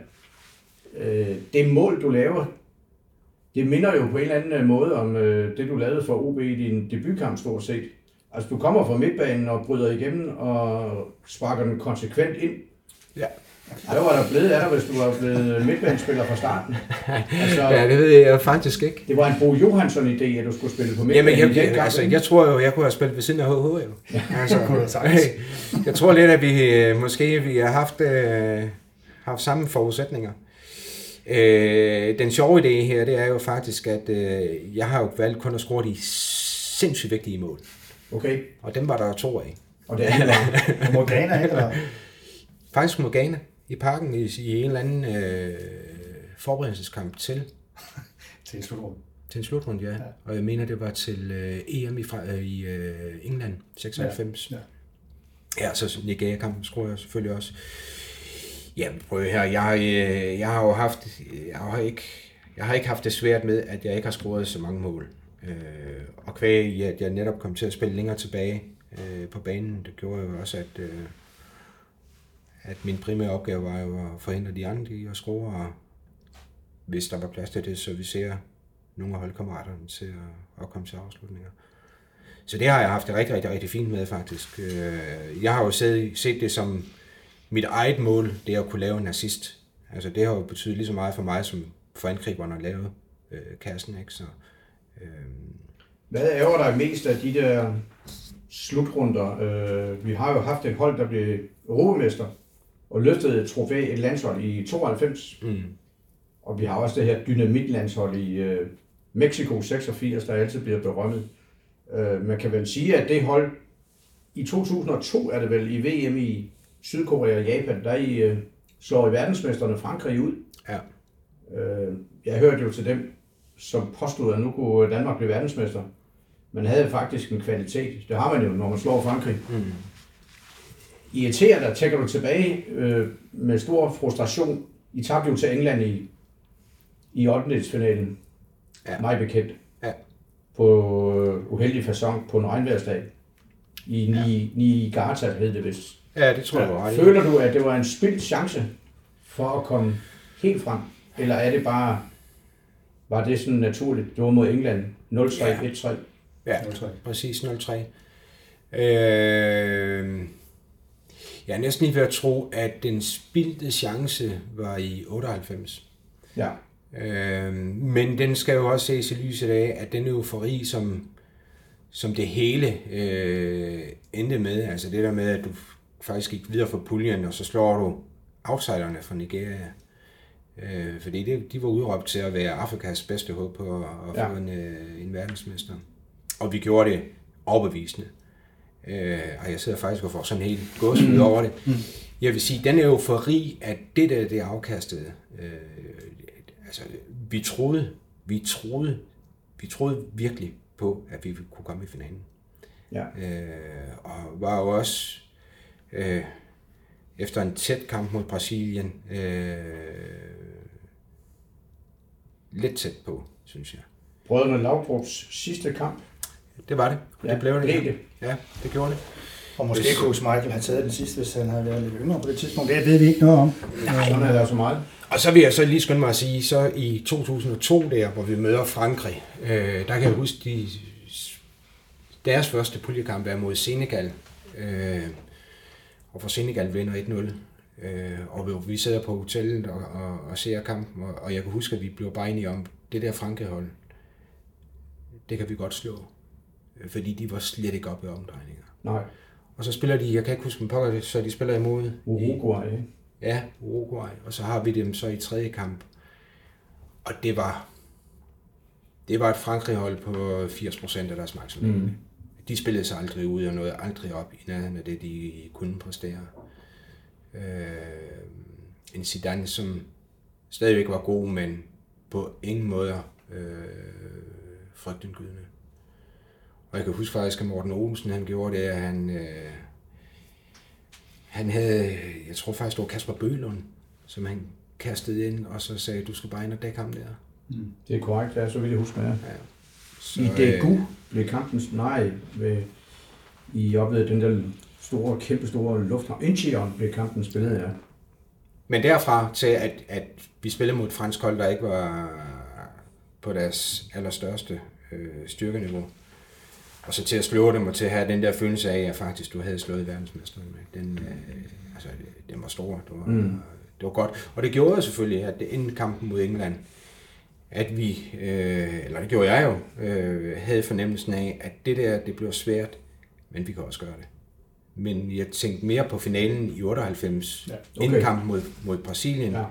øh, det mål, du laver, det minder jo på en eller anden øh, måde om øh, det, du lavede for OB i din debutkamp stort set. Altså, du kommer fra midtbanen og bryder igennem og sparker den konsekvent ind. Ja. Hvad var der blevet af dig, hvis du var blevet midtbanespiller fra starten? Altså, ja, det ved jeg faktisk ikke. Det var en Bo Johansson-idé, at du skulle spille på midtbanen. Jamen, jeg, jeg, altså, jeg tror jo, jeg kunne have spillet ved siden af HH. Jo. Altså, jeg tror lidt, at vi øh, måske vi har haft, øh, haft samme forudsætninger. Øh, den sjove idé her, det er jo faktisk, at øh, jeg har jo valgt kun at score de sindssygt vigtige mål. Okay. Og dem var der to af. Og det er mod Ghana, eller? Faktisk mod Ghana i parken i, i en eller anden øh, forberedelseskamp til. til en slutrunde. Til en slutrunde, ja. ja. Og jeg mener, det var til øh, EM i, fra, øh, i øh, England, 96. Ja. ja. ja, så Nigeria-kampen skruer jeg selvfølgelig også. Ja, prøv her. Jeg, øh, jeg har jo haft, jeg har ikke, jeg har ikke haft det svært med, at jeg ikke har scoret så mange mål. Øh, og kvæg i, at jeg netop kom til at spille længere tilbage øh, på banen, det gjorde jo også, at, øh, at min primære opgave var jo at forhindre de andre i at score, og hvis der var plads til det, så vi ser nogle af holdkammeraterne til at, at komme til afslutninger. Så det har jeg haft det rigtig, rigtig, rigtig fint med faktisk. Øh, Jeg har jo set, set det som mit eget mål, det er at kunne lave en assist. Altså det har jo betydet lige så meget for mig, som for angriberne at lave øh, kassen, ikke? Så, øh, Hvad ærger dig mest af de der slutrunder? Øh, vi har jo haft et hold, der blev europamester og løftede et trofæ, et landshold i 92. mm, Og vi har også det her dynamitlandshold i øh, Mexico 86, der altid bliver berømmet. Øh, man kan vel sige, at det hold i 2002 er det vel i VM i Sydkorea og Japan, der I øh, slår i verdensmesterne Frankrig ud. ja. Øh, jeg hørte jo til dem, som påstod, at nu kunne Danmark blive verdensmester. Man havde faktisk en kvalitet. Det har man jo, når man slår Frankrig. Mm. Irriterer dig, tænker du tilbage øh, med stor frustration. I tabte jo til England i, i 8. finalen. Ja. Mig bekendt. Ja. På øh, uheldig fasong på en regnværsdag. I Ni, Niigata hed det vist. Ja, det tror jeg i. Føler du, at det var en spildt chance for at komme helt frem? Eller er det bare, var det sådan naturligt? Det var mod England 0-3, Ja. 1-3. Ja, 0-3. præcis 0-3. Øh, jeg er næsten lige ved at tro, at den spildte chance var i 98. Ja. Øh, men den skal jo også ses i lyset af, at den eufori, som, som det hele øh, endte med, altså det der med, at du faktisk gik videre for puljen, og så slår du outsiderne fra Nigeria. Øh, fordi det, de var udråbt til at være Afrikas bedste håb på at, at Ja. få en, øh, en verdensmester. Og vi gjorde det overbevisende. Øh, og jeg sidder faktisk og får sådan helt gåsehud over det. Jeg vil sige, den eufori, at det der, det afkastede, øh, altså, vi troede, vi troede, vi troede virkelig på, at vi kunne komme i finalen. Ja. Øh, og var jo også øh, efter en tæt kamp mod Brasilien øh, lidt tæt på, synes jeg. Brødrene Laudrups sidste kamp. Det var det, og det blev det. blev det. Ja, det gjorde det. Og måske Hvis- kunne Michael have taget den sidste, hvis han havde været lidt yngre på det tidspunkt. Det ved vi ikke noget om. Sådan er der så meget. Og så vil jeg så lige skynde mig at sige, så i 2002 der, hvor vi møder Frankrig, øh, der kan jeg huske, de, deres første puljekamp er mod Senegal. Øh, og for Senegal vinder 1-0. Øh, og vi- sidder på hotellet og, og, og ser kampen, og, og jeg kan huske, at vi blev bare enige om, det der Frankrig-hold, det kan vi godt slå. Øh, Fordi de var slet ikke oppe i omdrejninger. Nej, Og så spiller de, jeg kan ikke huske, hvem pokker så de spiller imod. Uruguay. ikke? Ja, Uruguay. Og så har vi dem så i tredje kamp. Og det var, det var et Frankrig-hold på 80% af deres maksimum. Mm. De spillede sig aldrig ud og nåede aldrig op i nærheden af det, de kunne præstere. Øh, en Zidane, som stadigvæk var god, men på ingen måde øh, frygtindgydende. Og jeg kan huske faktisk, at Morten Olsen, han gjorde det, at han, øh, han havde, jeg tror faktisk, det var Kasper Bølund, som han kastede ind, og så sagde, du skal bare ind og dække ham der. Det er korrekt, ja, så vil jeg huske med. Så, I Daegu blev kampens nej ved, I oplevede den der store, kæmpe store lufthavn. Incheon blev kampen spillet, ja. Men derfra til, at, at vi spillede mod et fransk hold, der ikke var på deres allerstørste øh, styrkeniveau, og så til at slå dem, og til at have den der følelse af, at faktisk du havde slået verdensmesteren med. Den, øh, altså, den var stor. Det var, mm. det var godt. Og det gjorde selvfølgelig, at det inden kampen mod England, at vi, øh, eller det gjorde jeg jo, øh, havde fornemmelsen af, at det der, det blev svært, men vi kan også gøre det. Men jeg tænkte mere på finalen i 98, Ja, okay. inden kampen mod, mod Brasilien, Ja. ja.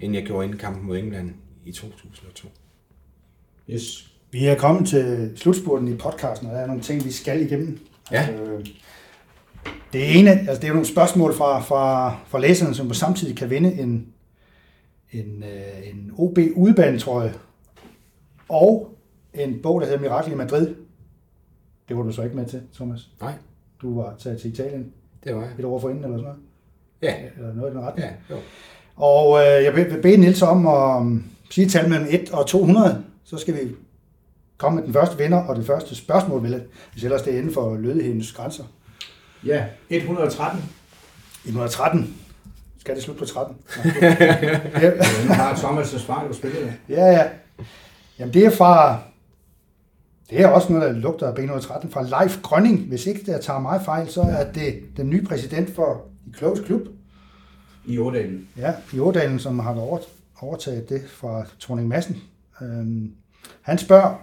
end jeg gjorde inden kampen mod England i 2002. Yes. Vi er kommet til slutspurten i podcasten, og der er nogle ting, vi skal igennem. Ja. Altså, det ene, altså det er jo nogle spørgsmål fra, fra, fra læserne, som på samtidig kan vinde en, en, øh, en OB udbanetrøje og en bog, der hedder Mirakel i Madrid. Det var du så ikke med til, Thomas. Nej, Du var taget til Italien det var jeg. et år forinden eller sådan noget. Ja, Eller noget i den retning. ja, jo. Og øh, jeg vil bede Niels om at um, sige et tal mellem 1 og 200. Så skal vi komme med den første vinder og det første spørgsmål, vel, hvis ellers det er inden for lødighedens grænser. Ja, 113. 113. Skal det slutte på 13? Ja, har Thomas' far jo spillet. Ja, ja. Jamen det er fra, det er også noget, der lugter af B113, fra Leif Grønning. Hvis ikke der tager mig fejl, så er det den nye præsident for de Close Klub. I Ådalen. Ja, i Ådalen, som har over, overtaget det fra Torning Madsen. Øhm, han spørger,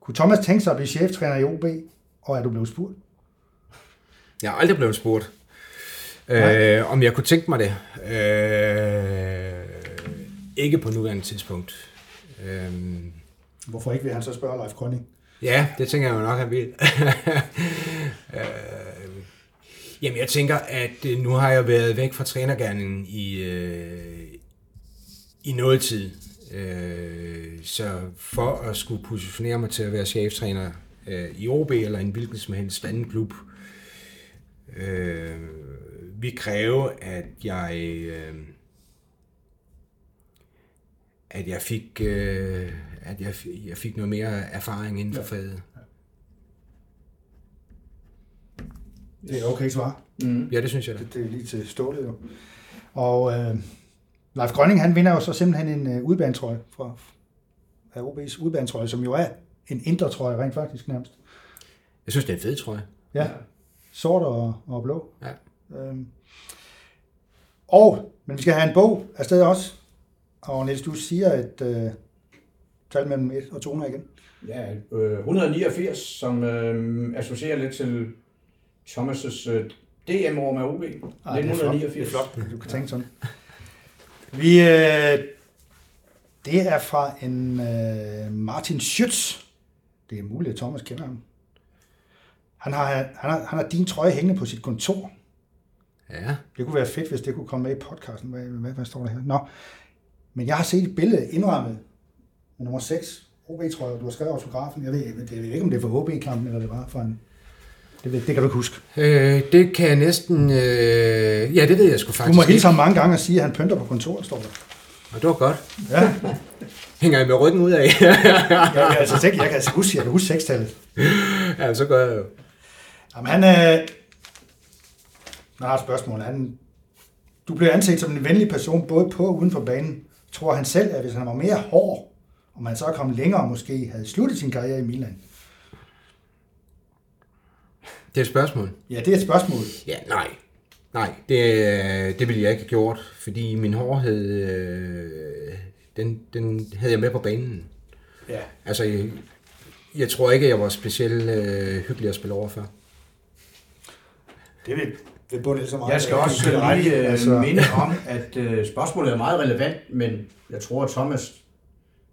kunne Thomas tænke sig at blive cheftræner i OB, og er du blevet spurgt? Jeg har aldrig blevet spurgt, øh, om jeg kunne tænke mig det. Øh, ikke på nuværende tidspunkt. Øh, Hvorfor ikke vil han så spørge Leif Grønning? ja, det tænker jeg jo nok, han vil. øh, jamen, jeg tænker, at øh, nu har jeg været væk fra trænergærningen i, øh, i noget tid. Øh, så for at skulle positionere mig til at være cheftræner øh, i OB eller en hvilken som helst anden klub, øh, vi kræve, at jeg øh, at jeg fik øh, at jeg, jeg fik noget mere erfaring inden for ja. faget. Det er okay svar. Mm. Ja, det synes jeg da. Det, det er lige til stålet jo. Og øh, Leif Grønning, han vinder jo så simpelthen en øh, udbanetrøje fra af OB's udbanetrøje, som jo er en indre trøje rent faktisk nærmest. Jeg synes, det er en fed trøje. Ja, sort og, og blå. Ja. Øhm. Og, men vi skal have en bog afsted også. Og Niels, du siger et øh, tal mellem 1 og 200 igen. Ja, øh, 189, som øh, associerer lidt til Thomas' øh, DM-år med OB. Ej, det er flot. 1989. Det er flot, du kan tænke sådan. Vi, øh, det er fra en øh, Martin Schütz. Det er muligt, at Thomas kender ham. Han har, han, har, han har din trøje hængende på sit kontor. Ja. Det kunne være fedt, hvis det kunne komme med i podcasten. Hvad, hvad, hvad står der her? Nå. Men jeg har set et billede indrammet med nummer 6. OB, tror jeg, du har skrevet autografen. Jeg ved, jeg ved ikke, om det er for HB-kampen, eller det var for en... Det, ved, det kan du ikke huske. Øh, det kan jeg næsten... Øh, ja, det ved jeg sgu Du faktisk må ikke. hilse ham mange gange og sige, at han pynter på kontoret, står der. Og det var godt. Ja, Hænger jeg med ryggen ud af? jeg, jeg, altså, tænk, jeg kan altså huske, jeg kan huske sekstallet. ja, så gør jeg jo. Jamen, han er... Jeg har et spørgsmål. Han, du blev anset som en venlig person, både på og uden for banen. Tror han selv, at hvis han var mere hård, og man så kom længere og måske havde sluttet sin karriere i Milan? Det er et spørgsmål. Ja, det er et spørgsmål. Ja, nej. Nej, det, det ville jeg ikke have gjort, fordi min hårdhed, øh, den, den havde jeg med på banen. Ja. Altså, jeg, jeg tror ikke, jeg var specielt øh, hyggelig at spille over for. Det vil, vil bunde så meget. Jeg skal også lige øh, altså. minde om, at øh, spørgsmålet er meget relevant, men jeg tror, at Thomas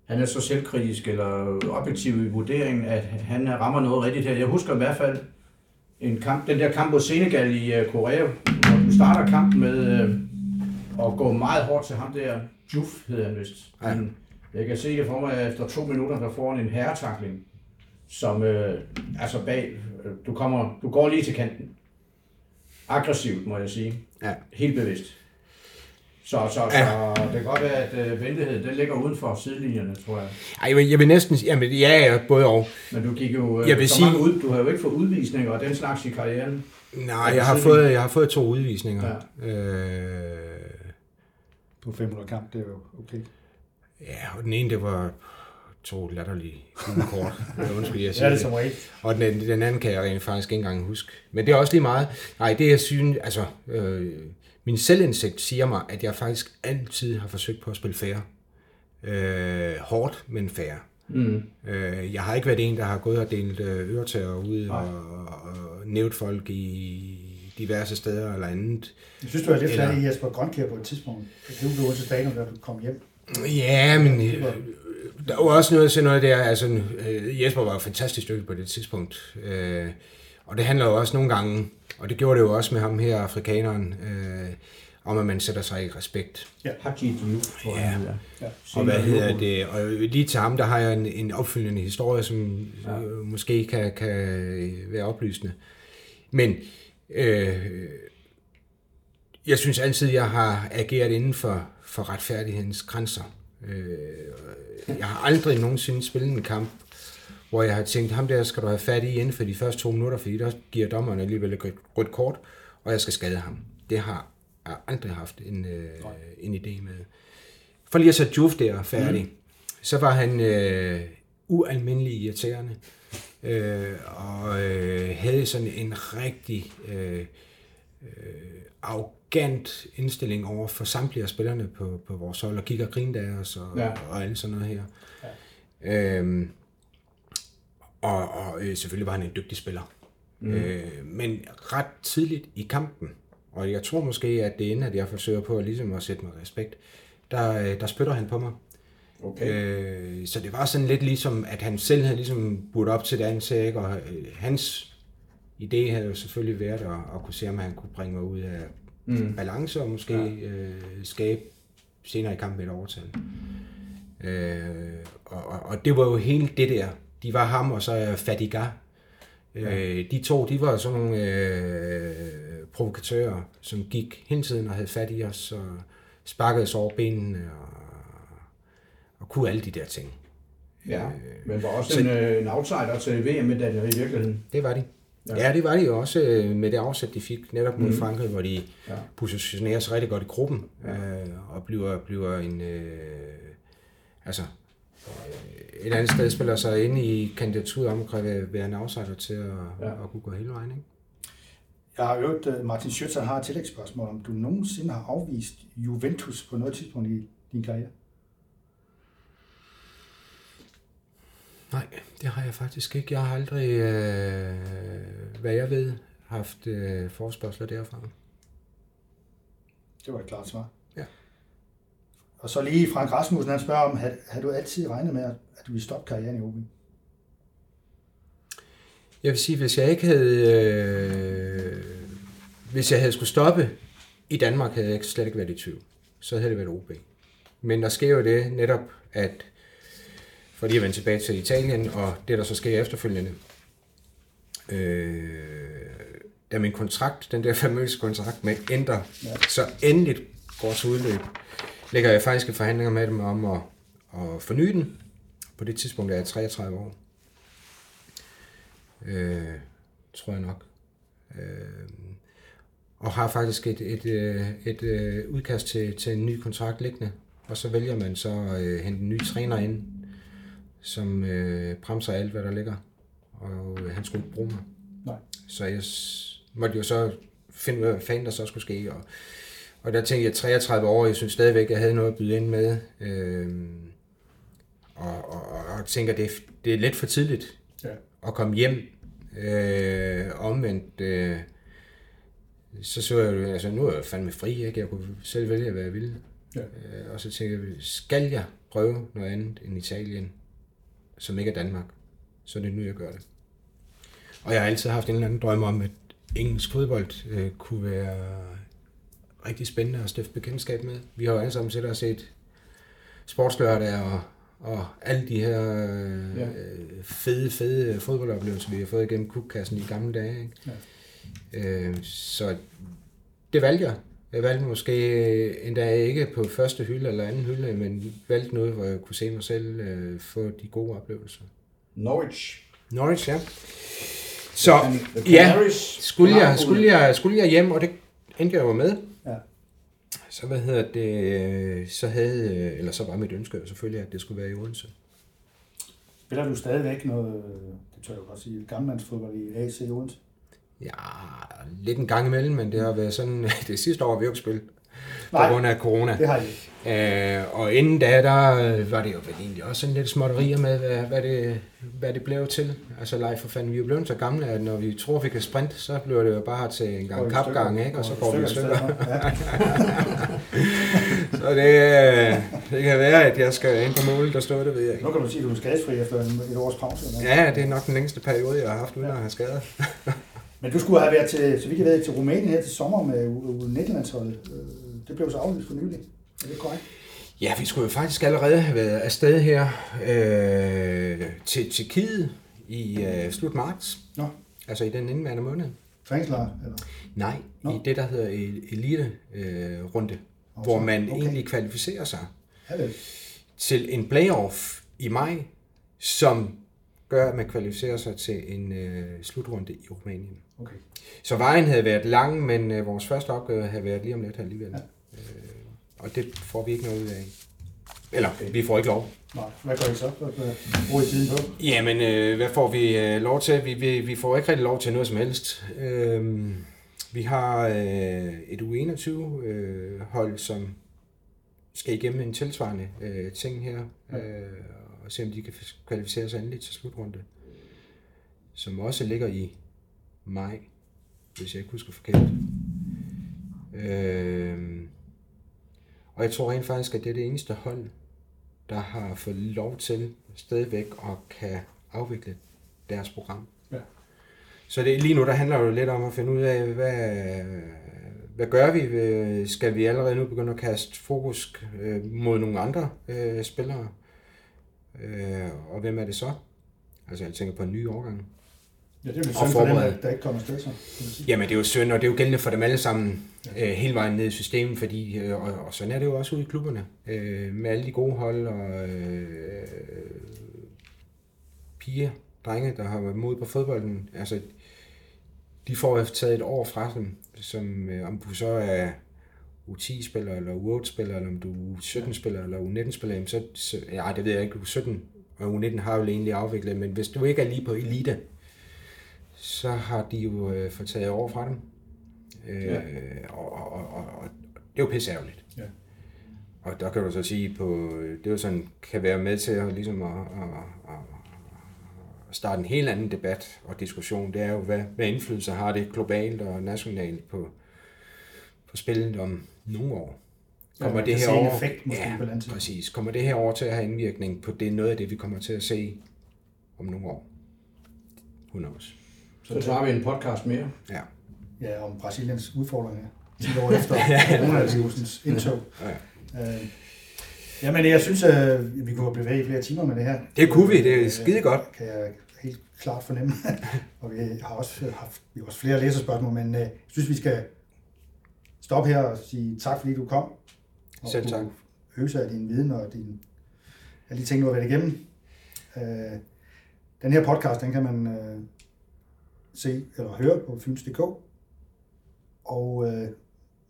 han er så selvkritisk eller objektiv i vurderingen, at han rammer noget rigtigt her. Jeg husker i hvert fald en kamp, den der kamp mod Senegal i uh, Korea, hvor du starter kampen med uh, at gå meget hårdt til ham der. Juf hedder han vist. Ja. Jeg kan se det for mig, at efter to minutter, der får han en herretakling, som øh, altså bag, øh, du, kommer, du går lige til kanten. Aggressivt, må jeg sige. Ja. Helt bevidst. Så, så, Ja. så det kan godt være, at øh, venligheden den ligger uden for sidelinjerne, tror jeg. Ej, jeg vil, jeg vil næsten sige, jamen, ja, ja, både og. Men du gik jo øh, Jeg vil så sige- mange ud, du har jo ikke fået udvisninger og den slags i karrieren. Nej, Ja, jeg har, fået, jeg har fået to udvisninger. Ja. Øh, På 500 kamp, det er jo okay. ja, og den ene, det var to latterlige kort. Undskyld, jeg Ja, siger er det. som regel. Og den, den anden kan jeg rent faktisk ikke engang huske. Men det er også lige meget. Nej, det jeg synes, altså, øh, min selvindsigt siger mig, at jeg faktisk altid har forsøgt på at spille fair. Øh, hårdt, men fair. Mm. Øh, jeg har ikke været en, der har gået og delt øh, øretæver ud Nej. og, og nævnt folk i diverse steder eller andet. Jeg synes, du er lidt fat i Jesper Grønkjær på et tidspunkt. Det blev du til stadion, da du kom hjem. Ja, men var- øh, der var også noget, sådan noget der, altså øh, Jesper var jo fantastisk dygtig på det tidspunkt. Øh, og det handler jo også nogle gange, og det gjorde det jo også med ham her, afrikaneren, øh, om at man sætter sig i respekt. Haji Diouf, tror jeg, Ja. Ja. Og hvad hedder det? Og lige til ham, der har jeg en, en opfølgende historie, som Ja. ja. øh, måske kan, kan være oplysende. Men øh, jeg synes altid, jeg har ageret inden for, for retfærdighedens grænser. Øh, jeg har aldrig nogensinde spillet en kamp, hvor jeg har tænkt, ham der skal du have fat i inden for de første to minutter, fordi der giver dommeren alligevel et rødt- kort, og jeg skal skade ham. Det har jeg aldrig haft en, øh, en idé med. For lige at sætte Juf der færdig, mm. så var han øh, ualmindelig irriterende. Øh, og øh, havde sådan en rigtig øh, øh, arrogant indstilling over for samtlige af spillerne på, på vores hold, og og grinede af os og, ja. og alt sådan noget her. Ja. Øhm, og og øh, selvfølgelig var han en dygtig spiller. Mm. Øh, men ret tidligt i kampen, og jeg tror måske, at det ender, at jeg forsøger på at, ligesom at sætte mig respekt, der, øh, der spytter han på mig. Okay. Øh, så det var sådan lidt ligesom, at han selv havde ligesom budt op til det ansigt, og øh, hans idé havde jo selvfølgelig været at, at kunne se, om han kunne bringe mig ud af mm. balance, og måske ja. øh, skabe senere i kampen et overtal. Øh, og, og, og det var jo hele det der. De var ham, og så Fadiga. Ja. Øh, de to, de var sådan nogle øh, provokatører, som gik hele tiden og havde fat i os, og sparkede os over benene, og og kunne alle de der ting. Ja, øh, men var også så, en, øh, en outsider til VM-medaljer i virkeligheden. Det var de. Ja. ja, det var de jo også øh, med det afsæt, de fik netop mod mm. Frankrig, hvor de ja. positionerer sig rigtig godt i gruppen, ja. øh, og bliver, bliver en, øh, altså, øh, et andet sted spiller sig ind i kandidaturet om at være en outsider til at, ja. at kunne gå hele vejen. Ikke? Jeg har hørt, Martin Schützer har et tillægsspørgsmål, om du nogensinde har afvist Juventus på noget tidspunkt i din karriere? Nej, det har jeg faktisk ikke. Jeg har aldrig, øh, hvad jeg ved, haft øh, forspørgseler derfra. Det var et klart svar. Ja. Og så lige Frank Rasmussen, han spørger om, har, har du altid regnet med, at du ville stoppe karrieren i OB? Jeg vil sige, hvis jeg ikke havde... Øh, hvis jeg havde skulle stoppe i Danmark, havde jeg slet ikke været i tvivl. Så havde det været OB. Men der sker jo det netop, at fordi at vende tilbage til Italien, og det der så sker efterfølgende. Øh, da min kontrakt, den der famøse kontrakt med ændrer, ja. så endeligt går til udløb, lægger jeg faktisk forhandlinger med dem om at, at forny den. På det tidspunkt er jeg 33 år. Øh, tror jeg nok. Øh, og har faktisk et, et, et, et, et udkast til, til en ny kontrakt liggende. Og så vælger man så at hente en ny træner ind, som øh, bremser alt, hvad der ligger. Og øh, han skulle ikke bruge mig. Nej. Så jeg måtte jo så finde ud af, hvad fanden der så skulle ske. Og, og der tænkte jeg 33 år, jeg synes stadigvæk, jeg havde noget at byde ind med. Øh, og, og, og, og tænker, det, det er lidt for tidligt ja. at komme hjem. Øh, omvendt, øh, så så jeg jo, altså nu er jeg fandme fri, ikke? jeg kunne selv vælge, hvad jeg ville. Ja. Øh, og så tænkte jeg, skal jeg prøve noget andet end Italien? Som ikke er Danmark, så er det nu, jeg gør det. Og jeg har altid haft en eller anden drøm om, at engelsk fodbold øh, kunne være rigtig spændende at stifte bekendtskab med. Vi har jo alle sammen set og set sportslørdag og, og alle de her øh, ja. fede, fede fodboldoplevelser, vi har fået igennem kukkassen i gamle dage. Ikke? Ja. Øh, så det valgte jeg. Jeg valgte måske endda ikke på første hylde eller anden hylde, men valgte noget, hvor jeg kunne se mig selv øh, få de gode oplevelser. Norwich. Norwich, ja. Så ja, skulle jeg, skulle, jeg, skulle jeg hjem, og det endte jeg jo med. Ja. Så hvad hedder det, så havde, eller så var mit ønske selvfølgelig, at det skulle være i Odense. Spiller du stadigvæk noget, det tør jeg godt sige, gammelmandsfodbold i AC Odense? Ja, lidt en gang imellem, men det har været sådan, det sidste år har vi jo ikke spillet. På grund af corona. det har ikke. Øh, og inden da, der var det jo vel egentlig også sådan lidt småtterier med, hvad, hvad, det, hvad det blev til. Altså live for fanden, vi er jo blevet så gamle, at når vi tror, vi kan sprinte, så bliver det jo bare til en gang kapgang, ikke? Og så går vi i stykker. Ja. så det, det kan være, at jeg skal ind på målet, der står det, ved jeg ikke. Nu kan du sige, at du er skadesfri efter et års pause. Eller? Ja, det er nok den længste periode, jeg har haft uden at have skader. Men du skulle have været til, så vi kan ved, til Rumænien her til sommer med U19-landsholdet. Øh, det blev så aflyst for nylig. Er det korrekt? Ja, vi skulle jo faktisk allerede have været afsted her øh, til Tjekkiet i øh, slut marts. Nå. Altså i den indværende måned. Træningslejr? Eller? Nej, Nå. i det, der hedder elite-runde, øh, hvor man okay. egentlig kvalificerer sig Hallo. til en playoff i maj, som gør, at man kvalificerer sig til en øh, slutrunde i Rumænien. Okay. Så vejen havde været lang, men øh, vores første opgave havde været lige om lidt her alligevel. Ja. Øh, og det får vi ikke noget ud af. Eller, okay. vi får ikke lov. Nej, hvad gør I så? Hvad bruger I tiden på? Jamen, øh, hvad får vi øh, lov til? Vi, vi, vi får ikke rigtig lov til noget som helst. Øh, vi har øh, et U21-hold, øh, som skal igennem en tilsvarende øh, ting her, øh, og se om de kan kvalificere sig endelig til slutrunde, som også ligger i maj, hvis jeg ikke husker forkert. Øh, og jeg tror rent faktisk, at det er det eneste hold, der har fået lov til stadigvæk at kan afvikle deres program. Ja. Så det, lige nu der handler det jo lidt om at finde ud af, hvad, hvad gør vi? Skal vi allerede nu begynde at kaste fokus øh, mod nogle andre øh, spillere? Øh, og hvem er det så? Altså jeg tænker på en ny årgang. Ja, det er jo synd for dem, der ikke kommer afsted så. Jamen det er jo synd, og det er jo gældende for dem alle sammen ja. øh, hele vejen ned i systemet, fordi, øh, og, og sådan er det jo også ude i klubberne, øh, med alle de gode hold og øh, piger, drenge, der har været mod på fodbolden. Altså, de får taget et år fra dem, som øh, om du så er U10-spiller, eller U8-spiller, eller om du er U17-spiller, eller U19-spiller, så, så, ja, det ved jeg ikke, U17 og U19 har jo egentlig afviklet, men hvis du ikke er lige på elite, så har de jo øh, fået taget over fra dem. Øh, ja. og, og, og, og, det er jo pisse ærgerligt. Ja. Og der kan du så sige, på, det er jo sådan, kan være med til at, ligesom at, at, at, at starte en helt anden debat og diskussion. Det er jo, hvad, hvad indflydelse har det globalt og nationalt på, på spillet om nogle år. Kommer ja, det her over, effekt, måske ja, på præcis. Kommer det her over til at have indvirkning på det noget af det, vi kommer til at se om nogle år? Who knows? Så tager vi en podcast mere. Ja. Ja, om Brasiliens udfordringer 10 år efter coronavirusens indtog. Ja. Øh, jamen, jeg synes, at øh, vi kunne have bevæget i flere timer med det her. Det kunne vi, det er skide godt. Øh, kan jeg helt klart fornemme. og vi har også haft vi har også flere læserspørgsmål, men jeg synes, vi skal stoppe her og sige tak, fordi du kom. Og Selv tak. Øse af din viden og din, alle de ting, du har været igennem. Den her podcast, den kan man se eller høre på Fyns.dk. Og øh,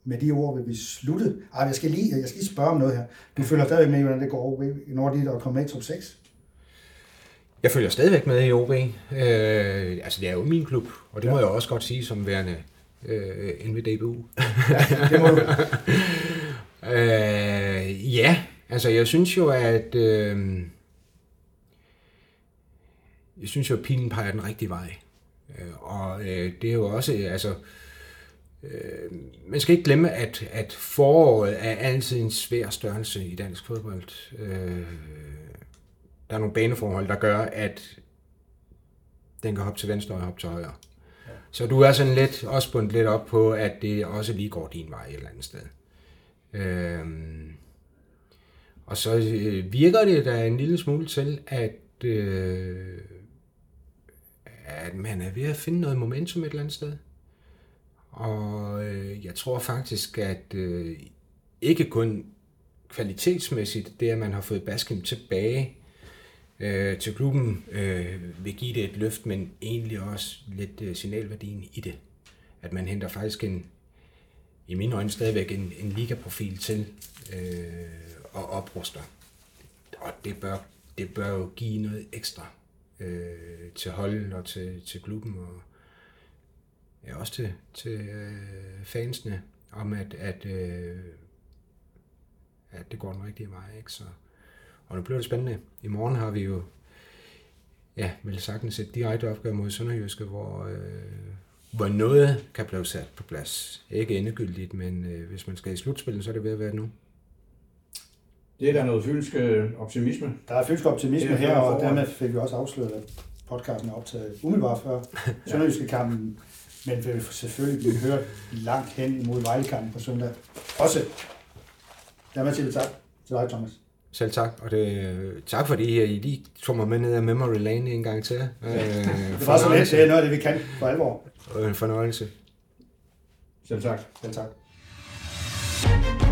med de ord vil vi slutte. Ej, jeg skal lige, jeg skal lige spørge om noget her. Du følger stadig med, hvordan det går når de der kommer med i top 6? Jeg følger stadigvæk med i OB. Øh, altså, det er jo min klub, og det ja. må jeg også godt sige som værende øh, NVDBU. ja, det må du. øh, ja, altså jeg synes jo, at øh, jeg synes jo, at pilen peger den rigtige vej. Øh, og øh, det er jo også, altså, øh, man skal ikke glemme, at, at foråret er altid en svær størrelse i dansk fodbold. Øh, der er nogle baneforhold, der gør, at den kan hoppe til venstre og hoppe til højre. Så du er sådan lidt, også bundet lidt op på, at det også lige går din vej et eller andet sted. Øhm, og så øh, virker det da en lille smule til, at øh, at man er ved at finde noget momentum et eller andet sted. Og øh, jeg tror faktisk, at øh, ikke kun kvalitetsmæssigt, det at man har fået Basken tilbage øh, til klubben, øh, vil give det et løft, men egentlig også lidt øh, signalværdien i det. At man henter faktisk en, i mine øjne stadigvæk en, en ligaprofil til øh, og opruster. Og det bør, det bør jo give noget ekstra øh, til holdet og til, til klubben og ja, også til, til øh, fansene om, at, at, øh, at det går den rigtige vej. Ikke? Så, og nu bliver det spændende. I morgen har vi jo ja, vel sagtens et direkte opgør mod Sønderjyske, hvor, øh, hvor noget kan blive sat på plads. Ikke endegyldigt, men øh, hvis man skal i slutspillet, så er det ved at være nu. Det er der noget fynsk øh, optimisme. Der er fynsk optimisme her, og dermed fik vi også afsløret, at podcasten er optaget umiddelbart før. Sønderjyske kampen, men vil selvfølgelig blive hørt langt hen imod Vejlekampen på søndag. Også. Dermed siger vi tak til dig, Thomas. Selv tak, og det, tak fordi I lige tog mig med ned ad Memory Lane en gang til. Ja. Øh, det var så lidt, det er noget af det, vi kan for alvor. En fornøjelse. Selv tak. Selv tak.